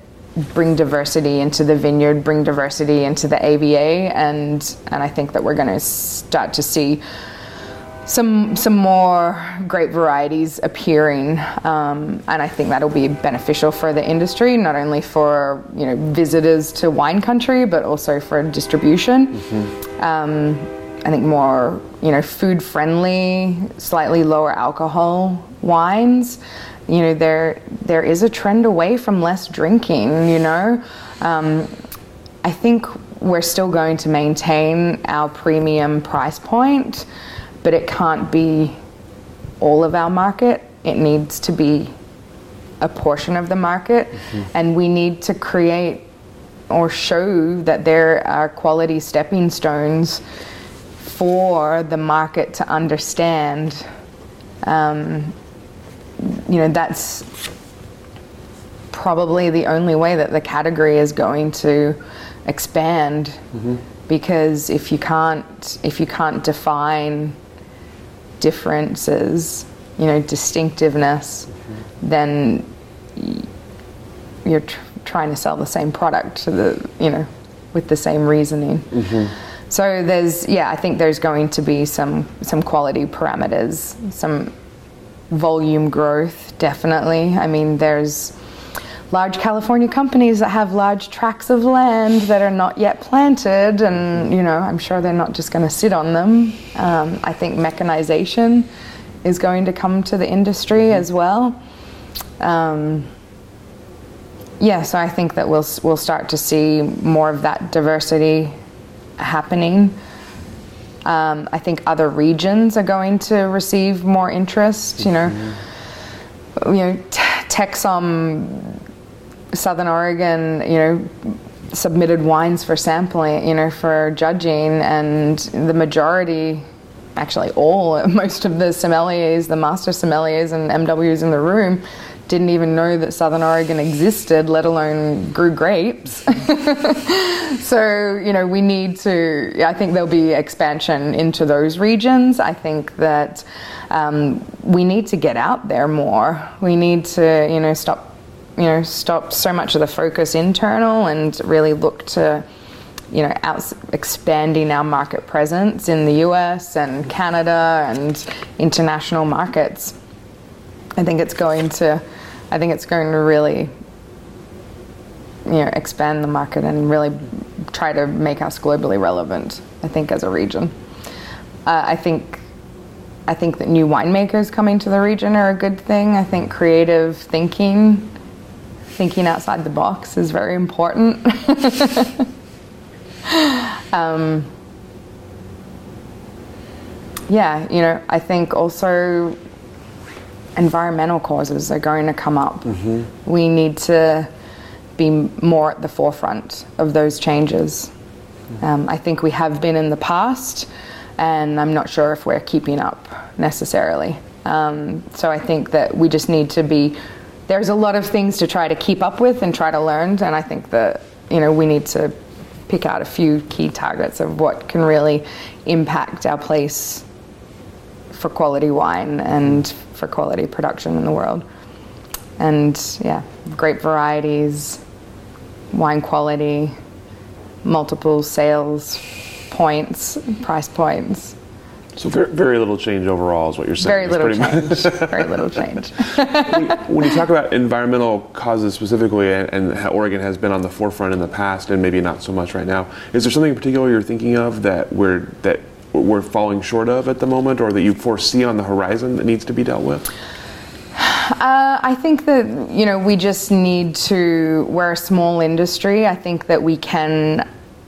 bring diversity into the vineyard, bring diversity into the AVA, and and I think that we're going to start to see some some more grape varieties appearing, um, and I think that'll be beneficial for the industry, not only for you know visitors to wine country, but also for distribution. Mm-hmm. Um, I think more you know food friendly, slightly lower alcohol wines. You know there there is a trend away from less drinking. You know, um, I think we're still going to maintain our premium price point but it can't be all of our market. It needs to be a portion of the market, mm-hmm. and we need to create or show that there are quality stepping stones for the market to understand. Um, you know, that's probably the only way that the category is going to expand. Mm-hmm. Because if you can't, if you can't define differences, you know, distinctiveness, mm-hmm. then you're tr- trying to sell the same product to the, you know, with the same reasoning. Mm-hmm. So there's, yeah, I think there's going to be some some quality parameters, some volume growth, definitely. I mean, there's large California companies that have large tracts of land that are not yet planted, and you know, I'm sure they're not just going to sit on them. Um, I think mechanization is going to come to the industry mm-hmm. as well. Um, yeah, so I think that we'll we'll start to see more of that diversity happening. Um, I think other regions are going to receive more interest. You know, mm-hmm. you know, t- TEXSOM Southern Oregon, you know, submitted wines for sampling, you know, for judging, and the majority, actually all, [LAUGHS] most of the sommeliers, the master sommeliers and MWs in the room, didn't even know that Southern Oregon existed, let alone grew grapes. [LAUGHS] so, you know, we need to, I think there'll be expansion into those regions. I think that um, we need to get out there more. We need to, you know, stop you know, stop so much of the focus internal and really look to, you know, out, expanding our market presence in the US and Canada and international markets. I think it's going to, I think it's going to really, you know, expand the market and really try to make us globally relevant. I think as a region. Uh, I think I think that new winemakers coming to the region are a good thing. I think creative thinking thinking outside the box is very important. [LAUGHS] um, yeah, you know, I think also environmental causes are going to come up. Mm-hmm. We need to be more at the forefront of those changes. Um, I think we have been in the past, and I'm not sure if we're keeping up necessarily. Um, so I think that we just need to be. There's a lot of things to try to keep up with and try to learn, and I think that you know we need to pick out a few key targets of what can really impact our place for quality wine and for quality production in the world. And yeah, grape varieties, wine quality, multiple sales points, price points. So very, very little change overall is what you're saying. Very little change. very little [LAUGHS] change. when you talk about environmental causes specifically and, and how Oregon has been on the forefront in the past and maybe not so much right now, is there something in particular you're thinking of that we're that we're falling short of at the moment or that you foresee on the horizon that needs to be dealt with? Uh, I think that you know we just need to. We're a small industry. I think that we can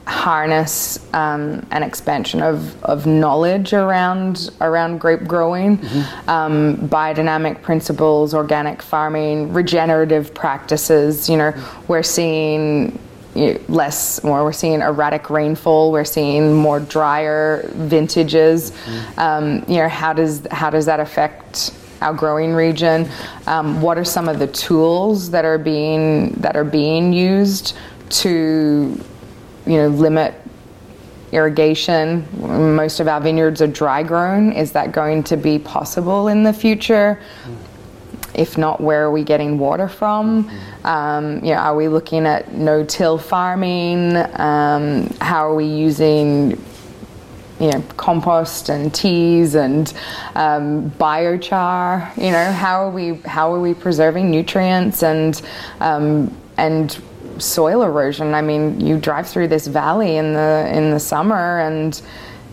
harness um, an expansion of, of knowledge around around grape growing, um, biodynamic principles, organic farming, regenerative practices. You know, we're seeing you know, less more. We're seeing erratic rainfall. We're seeing more drier vintages. Um, you know, how does how does that affect our growing region? Um, what are some of the tools that are being that are being used to you know limit irrigation? Most of our vineyards are dry grown. Is that going to be possible in the future? If not, where are we getting water from? Um, you know, are we looking at no-till farming? Um, how are we using you know, compost and teas and um, biochar. You know, how are we how are we preserving nutrients and um, and soil erosion? I mean, you drive through this valley in the in the summer and.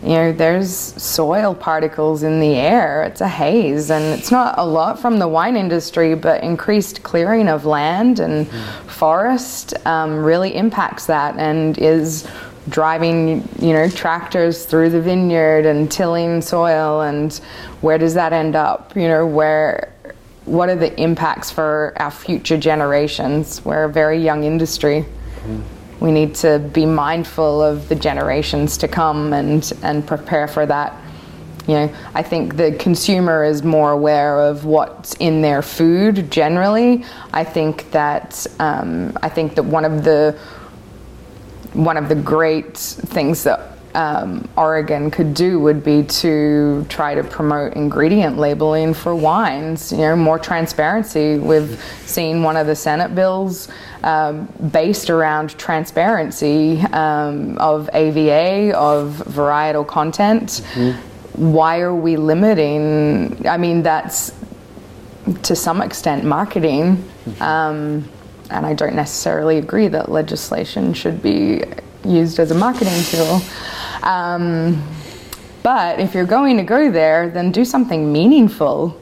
You know, there's soil particles in the air. It's a haze, and it's not a lot from the wine industry, but increased clearing of land and forest um, really impacts that and is driving you know tractors through the vineyard and tilling soil and where does that end up you know where what are the impacts for our future generations? We're a very young industry. We need to be mindful of the generations to come and and prepare for that. You know i think the consumer is more aware of what's in their food generally. I think that um, i think that one of the one of the great things that um, Oregon could do would be to try to promote ingredient labeling for wines. You know, more transparency. We've seen one of the Senate bills um, based around transparency um, of AVA, of varietal content. Why are we limiting? I mean, that's to some extent marketing. Um, and I don't necessarily agree that legislation should be used as a marketing tool. Um, but if you're going to go there, then do something meaningful.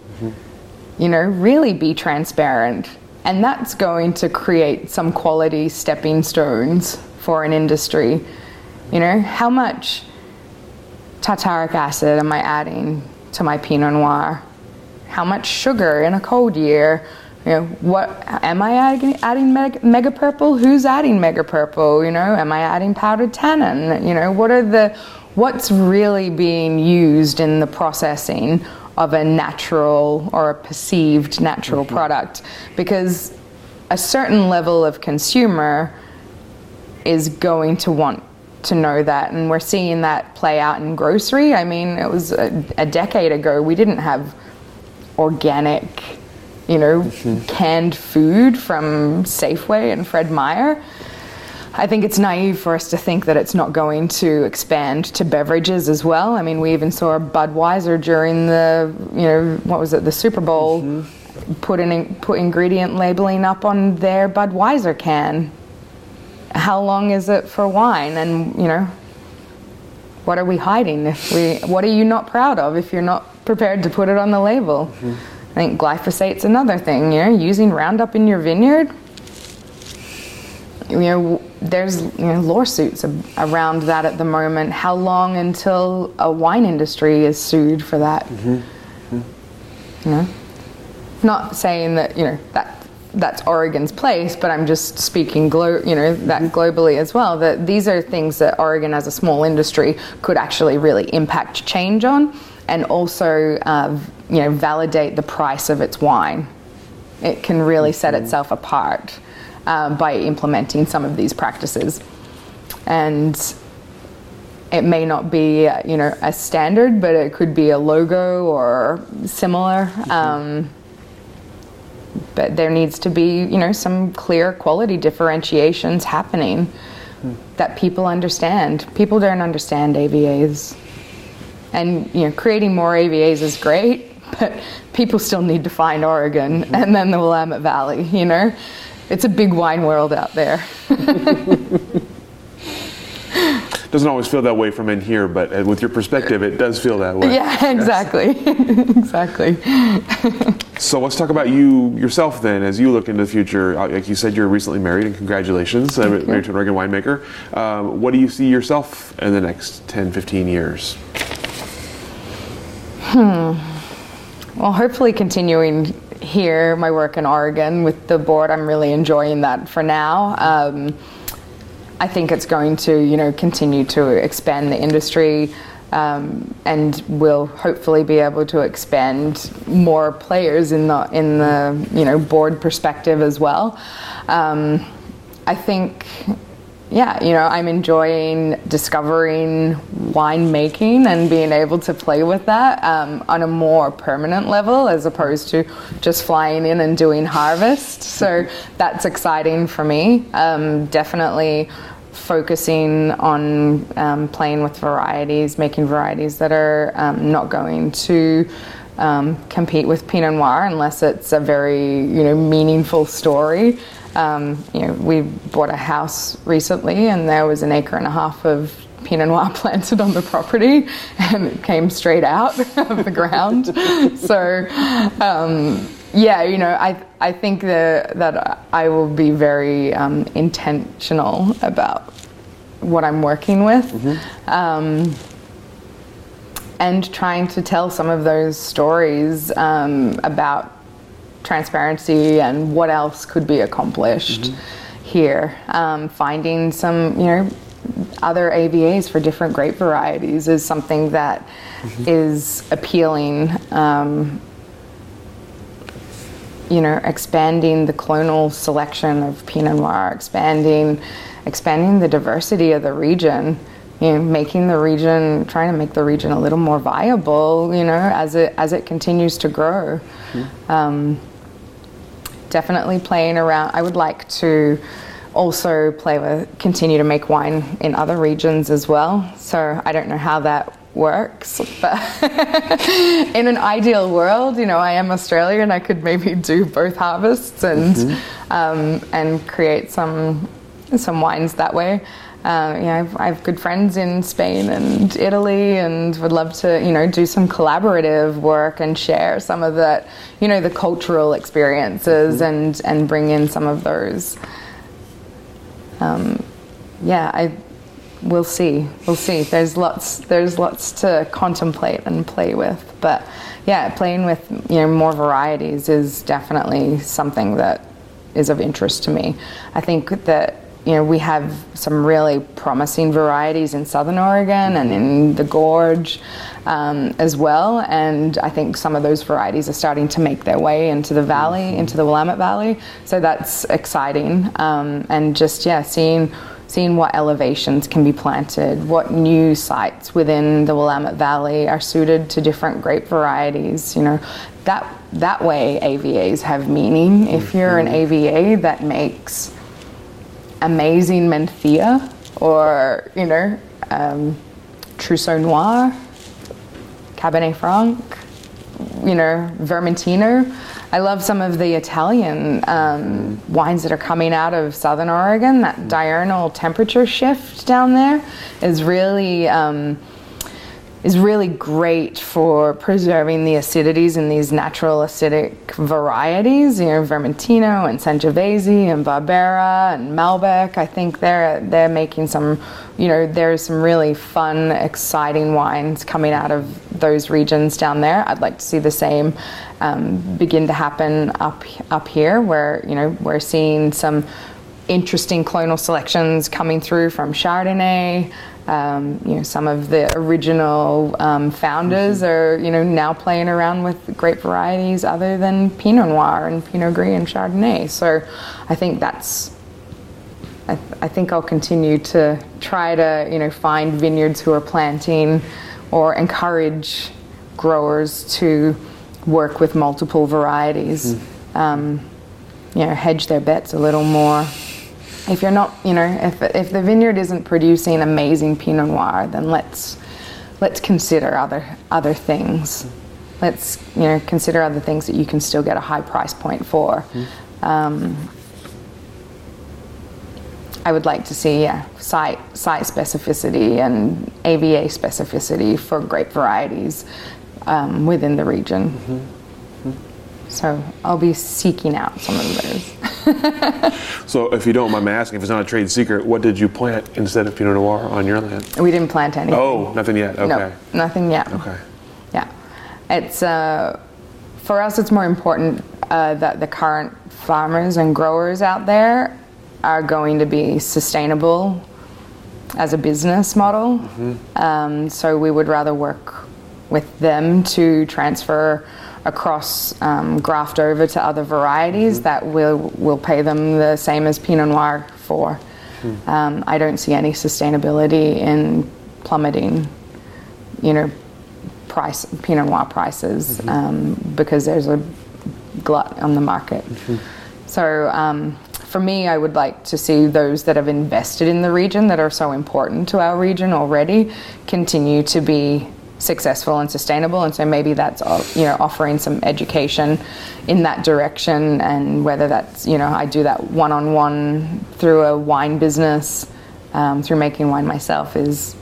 You know, really be transparent. And that's going to create some quality stepping stones for an industry. You know, how much tartaric acid am I adding to my Pinot Noir? How much sugar in a cold year? You know, what am I adding? Adding mega, mega purple? Who's adding mega purple? You know, am I adding powdered tannin? You know, what are the what's really being used in the processing of a natural or a perceived natural mm-hmm. product? Because a certain level of consumer is going to want to know that and we're seeing that play out in grocery i mean it was a, a decade ago we didn't have organic you know mm-hmm. canned food from safeway and fred meyer I think it's naive for us to think that it's not going to expand to beverages as well. I mean, we even saw Budweiser during the, you know, what was it, the Super Bowl, mm-hmm. put in put ingredient labeling up on their Budweiser can. How long is it for wine? And you know, what are we hiding? If we, what are you not proud of if you're not prepared to put it on the label? Mm-hmm. I think glyphosate's another thing. You know, using Roundup in your vineyard you know, there's you know, lawsuits ab- around that at the moment. How long until a wine industry is sued for that? Mm-hmm. Mm-hmm. You know, not saying that you know that that's Oregon's place, but I'm just speaking, glo- you know, that mm-hmm. globally as well. That these are things that Oregon, as a small industry, could actually really impact change on, and also uh, you know, validate the price of its wine. It can really set itself apart um, by implementing some of these practices. And it may not be, uh, you know, a standard, but it could be a logo or similar. Um, but there needs to be, you know, some clear quality differentiations happening that people understand. People don't understand AVAs. And, you know, creating more AVAs is great, [LAUGHS] but people still need to find Oregon and then the Willamette Valley, you know? It's a big wine world out there. [LAUGHS] Doesn't always feel that way from in here, but uh, with your perspective, it does feel that way. [LAUGHS] Yeah, exactly. exactly. So let's talk about you yourself then, as you look into the future. Uh, Like you said, you're recently married, and congratulations, uh, married to an Oregon winemaker. Um, what do you see yourself in the next 10, 15 years? Well, hopefully continuing here my work in Oregon with the board. I'm really enjoying that for now. Um, I think it's going to, you know, continue to expand the industry, um, and will hopefully be able to expand more players in the in the you know board perspective as well. Um, I think yeah, you know, I'm enjoying discovering winemaking and being able to play with that um, on a more permanent level as opposed to just flying in and doing harvest. So that's exciting for me. Um, definitely focusing on um, playing with varieties, making varieties that are um, not going to. Um, compete with Pinot Noir unless it's a very you know meaningful story. Um, you know, we bought a house recently, and there was an acre and a half of Pinot Noir [LAUGHS] planted on the property, and it came straight out [LAUGHS] of the ground. so, um, yeah, you know, I I think that that I will be very um, intentional about what I'm working with. Um, and trying to tell some of those stories um, about transparency and what else could be accomplished here. Um, finding some, you know, other AVAs for different grape varieties is something that is appealing. Um, you know, expanding the clonal selection of Pinot Noir, expanding, expanding the diversity of the region. You know, making the region, trying to make the region a little more viable. You know, as it as it continues to grow. Um, definitely playing around. I would like to also play with, continue to make wine in other regions as well. So I don't know how that works, but [LAUGHS] in an ideal world, you know, I am Australian. I could maybe do both harvests and um, and create some some wines that way. Uh, you know, I've, I have good friends in Spain and Italy, and would love to, you know, do some collaborative work and share some of that, you know, the cultural experiences and and bring in some of those. Um, yeah, I we'll see. We'll see. There's lots. There's lots to contemplate and play with, but yeah, playing with you know more varieties is definitely something that is of interest to me. I think that you know we have some really promising varieties in Southern Oregon and in the Gorge um, as well, and I think some of those varieties are starting to make their way into the valley, into the Willamette Valley. So that's exciting, um, and just yeah, seeing seeing what elevations can be planted, what new sites within the Willamette Valley are suited to different grape varieties. You know, that that way AVAs have meaning. If you're an AVA that makes amazing Mencía or you know um, Trousseau Noir, Cabernet Franc, you know Vermentino. I love some of the Italian um, wines that are coming out of Southern Oregon. That diurnal temperature shift down there is really um, is really great for preserving the acidities in these natural acidic varieties. You know, Vermentino and Sangiovese and Barbera and Malbec. I think they're they're making some, you know, there's some really fun, exciting wines coming out of those regions down there. I'd like to see the same um, begin to happen up up here, where you know we're seeing some interesting clonal selections coming through from Chardonnay Um, you know, some of the original um, founders are you know now playing around with grape varieties other than Pinot Noir and Pinot Gris and Chardonnay. So I think that's I, th- I, think I'll continue to try to you know find vineyards who are planting or encourage growers to work with multiple varieties. Mm. Um, you know, hedge their bets a little more. If you're not, you know, if, if the vineyard isn't producing amazing Pinot Noir, then let's let's consider other other things. Let's you know consider other things that you can still get a high price point for. Mm. Um, I would like to see yeah, site site specificity and AVA specificity for grape varieties um, within the region. Mm-hmm. So I'll be seeking out some of those. [LAUGHS] so, if you don't mind me asking, if it's not a trade secret, what did you plant instead of Pinot Noir on your land? We didn't plant anything. Oh, nothing yet. Okay. No, nothing yet. Okay. Yeah, it's uh, for us. It's more important uh, that the current farmers and growers out there are going to be sustainable as a business model. Mm-hmm. Um, so we would rather work with them to transfer across um, graft over to other varieties mm-hmm. that will will pay them the same as Pinot Noir for. Mm-hmm. Um, I don't see any sustainability in plummeting, you know, price Pinot Noir prices mm-hmm. um, because there's a glut on the market. Mm-hmm. So um, for me, I would like to see those that have invested in the region that are so important to our region already continue to be successful and sustainable and so maybe that's uh, you know offering some education in that direction and whether that's you know I do that one-on-one through a wine business um, through making wine myself is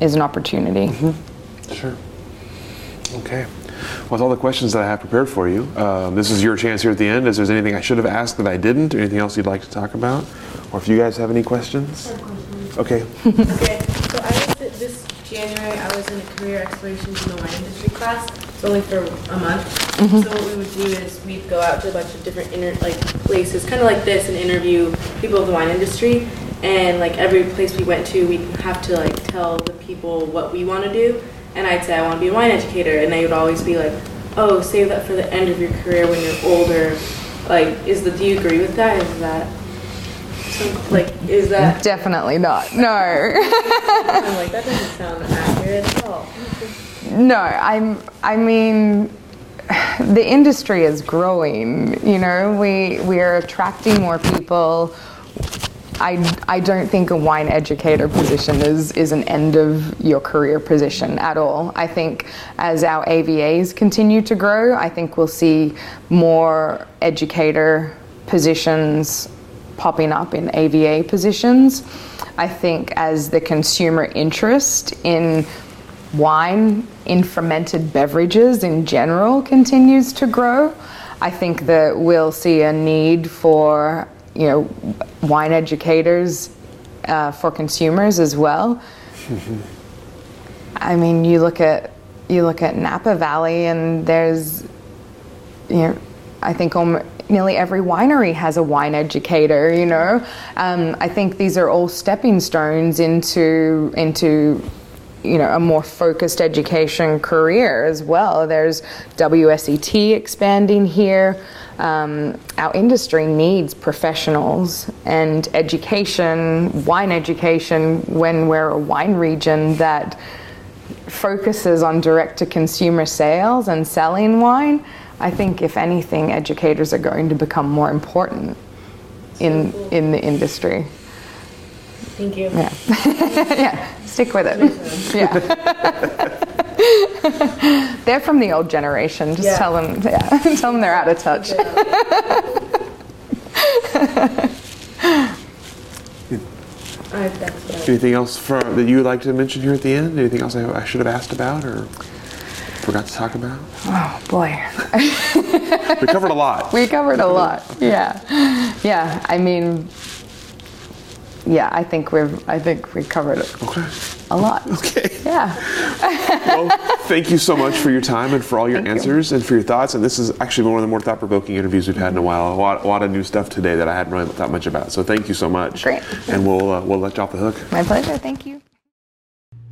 is an opportunity mm-hmm. sure okay well, with all the questions that I have prepared for you, um, this is your chance here at the end. Is there anything I should have asked that I didn't, or anything else you'd like to talk about? Or if you guys have any questions? Okay. [LAUGHS] okay, so I was this January, I was in a career explorations in the wine industry class. It's only for a month. Mm-hmm. So what we would do is we'd go out to a bunch of different inter- like places, kind of like this, and interview people of the wine industry. And like every place we went to, we'd have to like tell the people what we want to do and I'd say I want to be a wine educator, and they would always be like, "Oh, save that for the end of your career when you're older." Like, is the do you agree with that? Is that like is that definitely not? No. I'm like that doesn't sound accurate at all. No, I'm. I mean the industry is growing you know we we are attracting more people I, I don't think a wine educator position is, is an end of your career position at all. I think as our AVAs continue to grow, I think we'll see more educator positions popping up in AVA positions. I think as the consumer interest in wine, in fermented beverages in general continues to grow, I think that we'll see a need for you know, wine educators uh, for consumers as well. Mm-hmm. [LAUGHS] I mean, you look at you look at Napa Valley, and there's, you know, I think almost, nearly every winery has a wine educator. You know, um, I think these are all stepping stones into into you know a more focused education career as well. There's WSET expanding here. Um, our industry needs professionals and education, wine education, when we're a wine region that focuses on direct to consumer sales and selling wine. I think, if anything, educators are going to become more important in, in the industry. Thank you. Yeah. [LAUGHS] yeah. Stick with it. [LAUGHS] Yeah. [LAUGHS] they're from the old generation. Just yeah. tell them, yeah, tell them they're out of touch. Anything else for, that you would like to mention here at the end? Anything else I, I should have asked about or forgot to talk about? Oh boy, [LAUGHS] we covered a lot. We covered a lot. Yeah, yeah. I mean, yeah. I think we've. I think we covered it. Okay a lot. Okay. Yeah. [LAUGHS] well, thank you so much for your time and for all your thank answers you. and for your thoughts. And this is actually one of the more thought-provoking interviews we've had in a while. A lot, a lot of new stuff today that I hadn't really thought much about. So thank you so much. Great. And we'll uh, we'll let you off the hook. My pleasure. Thank you.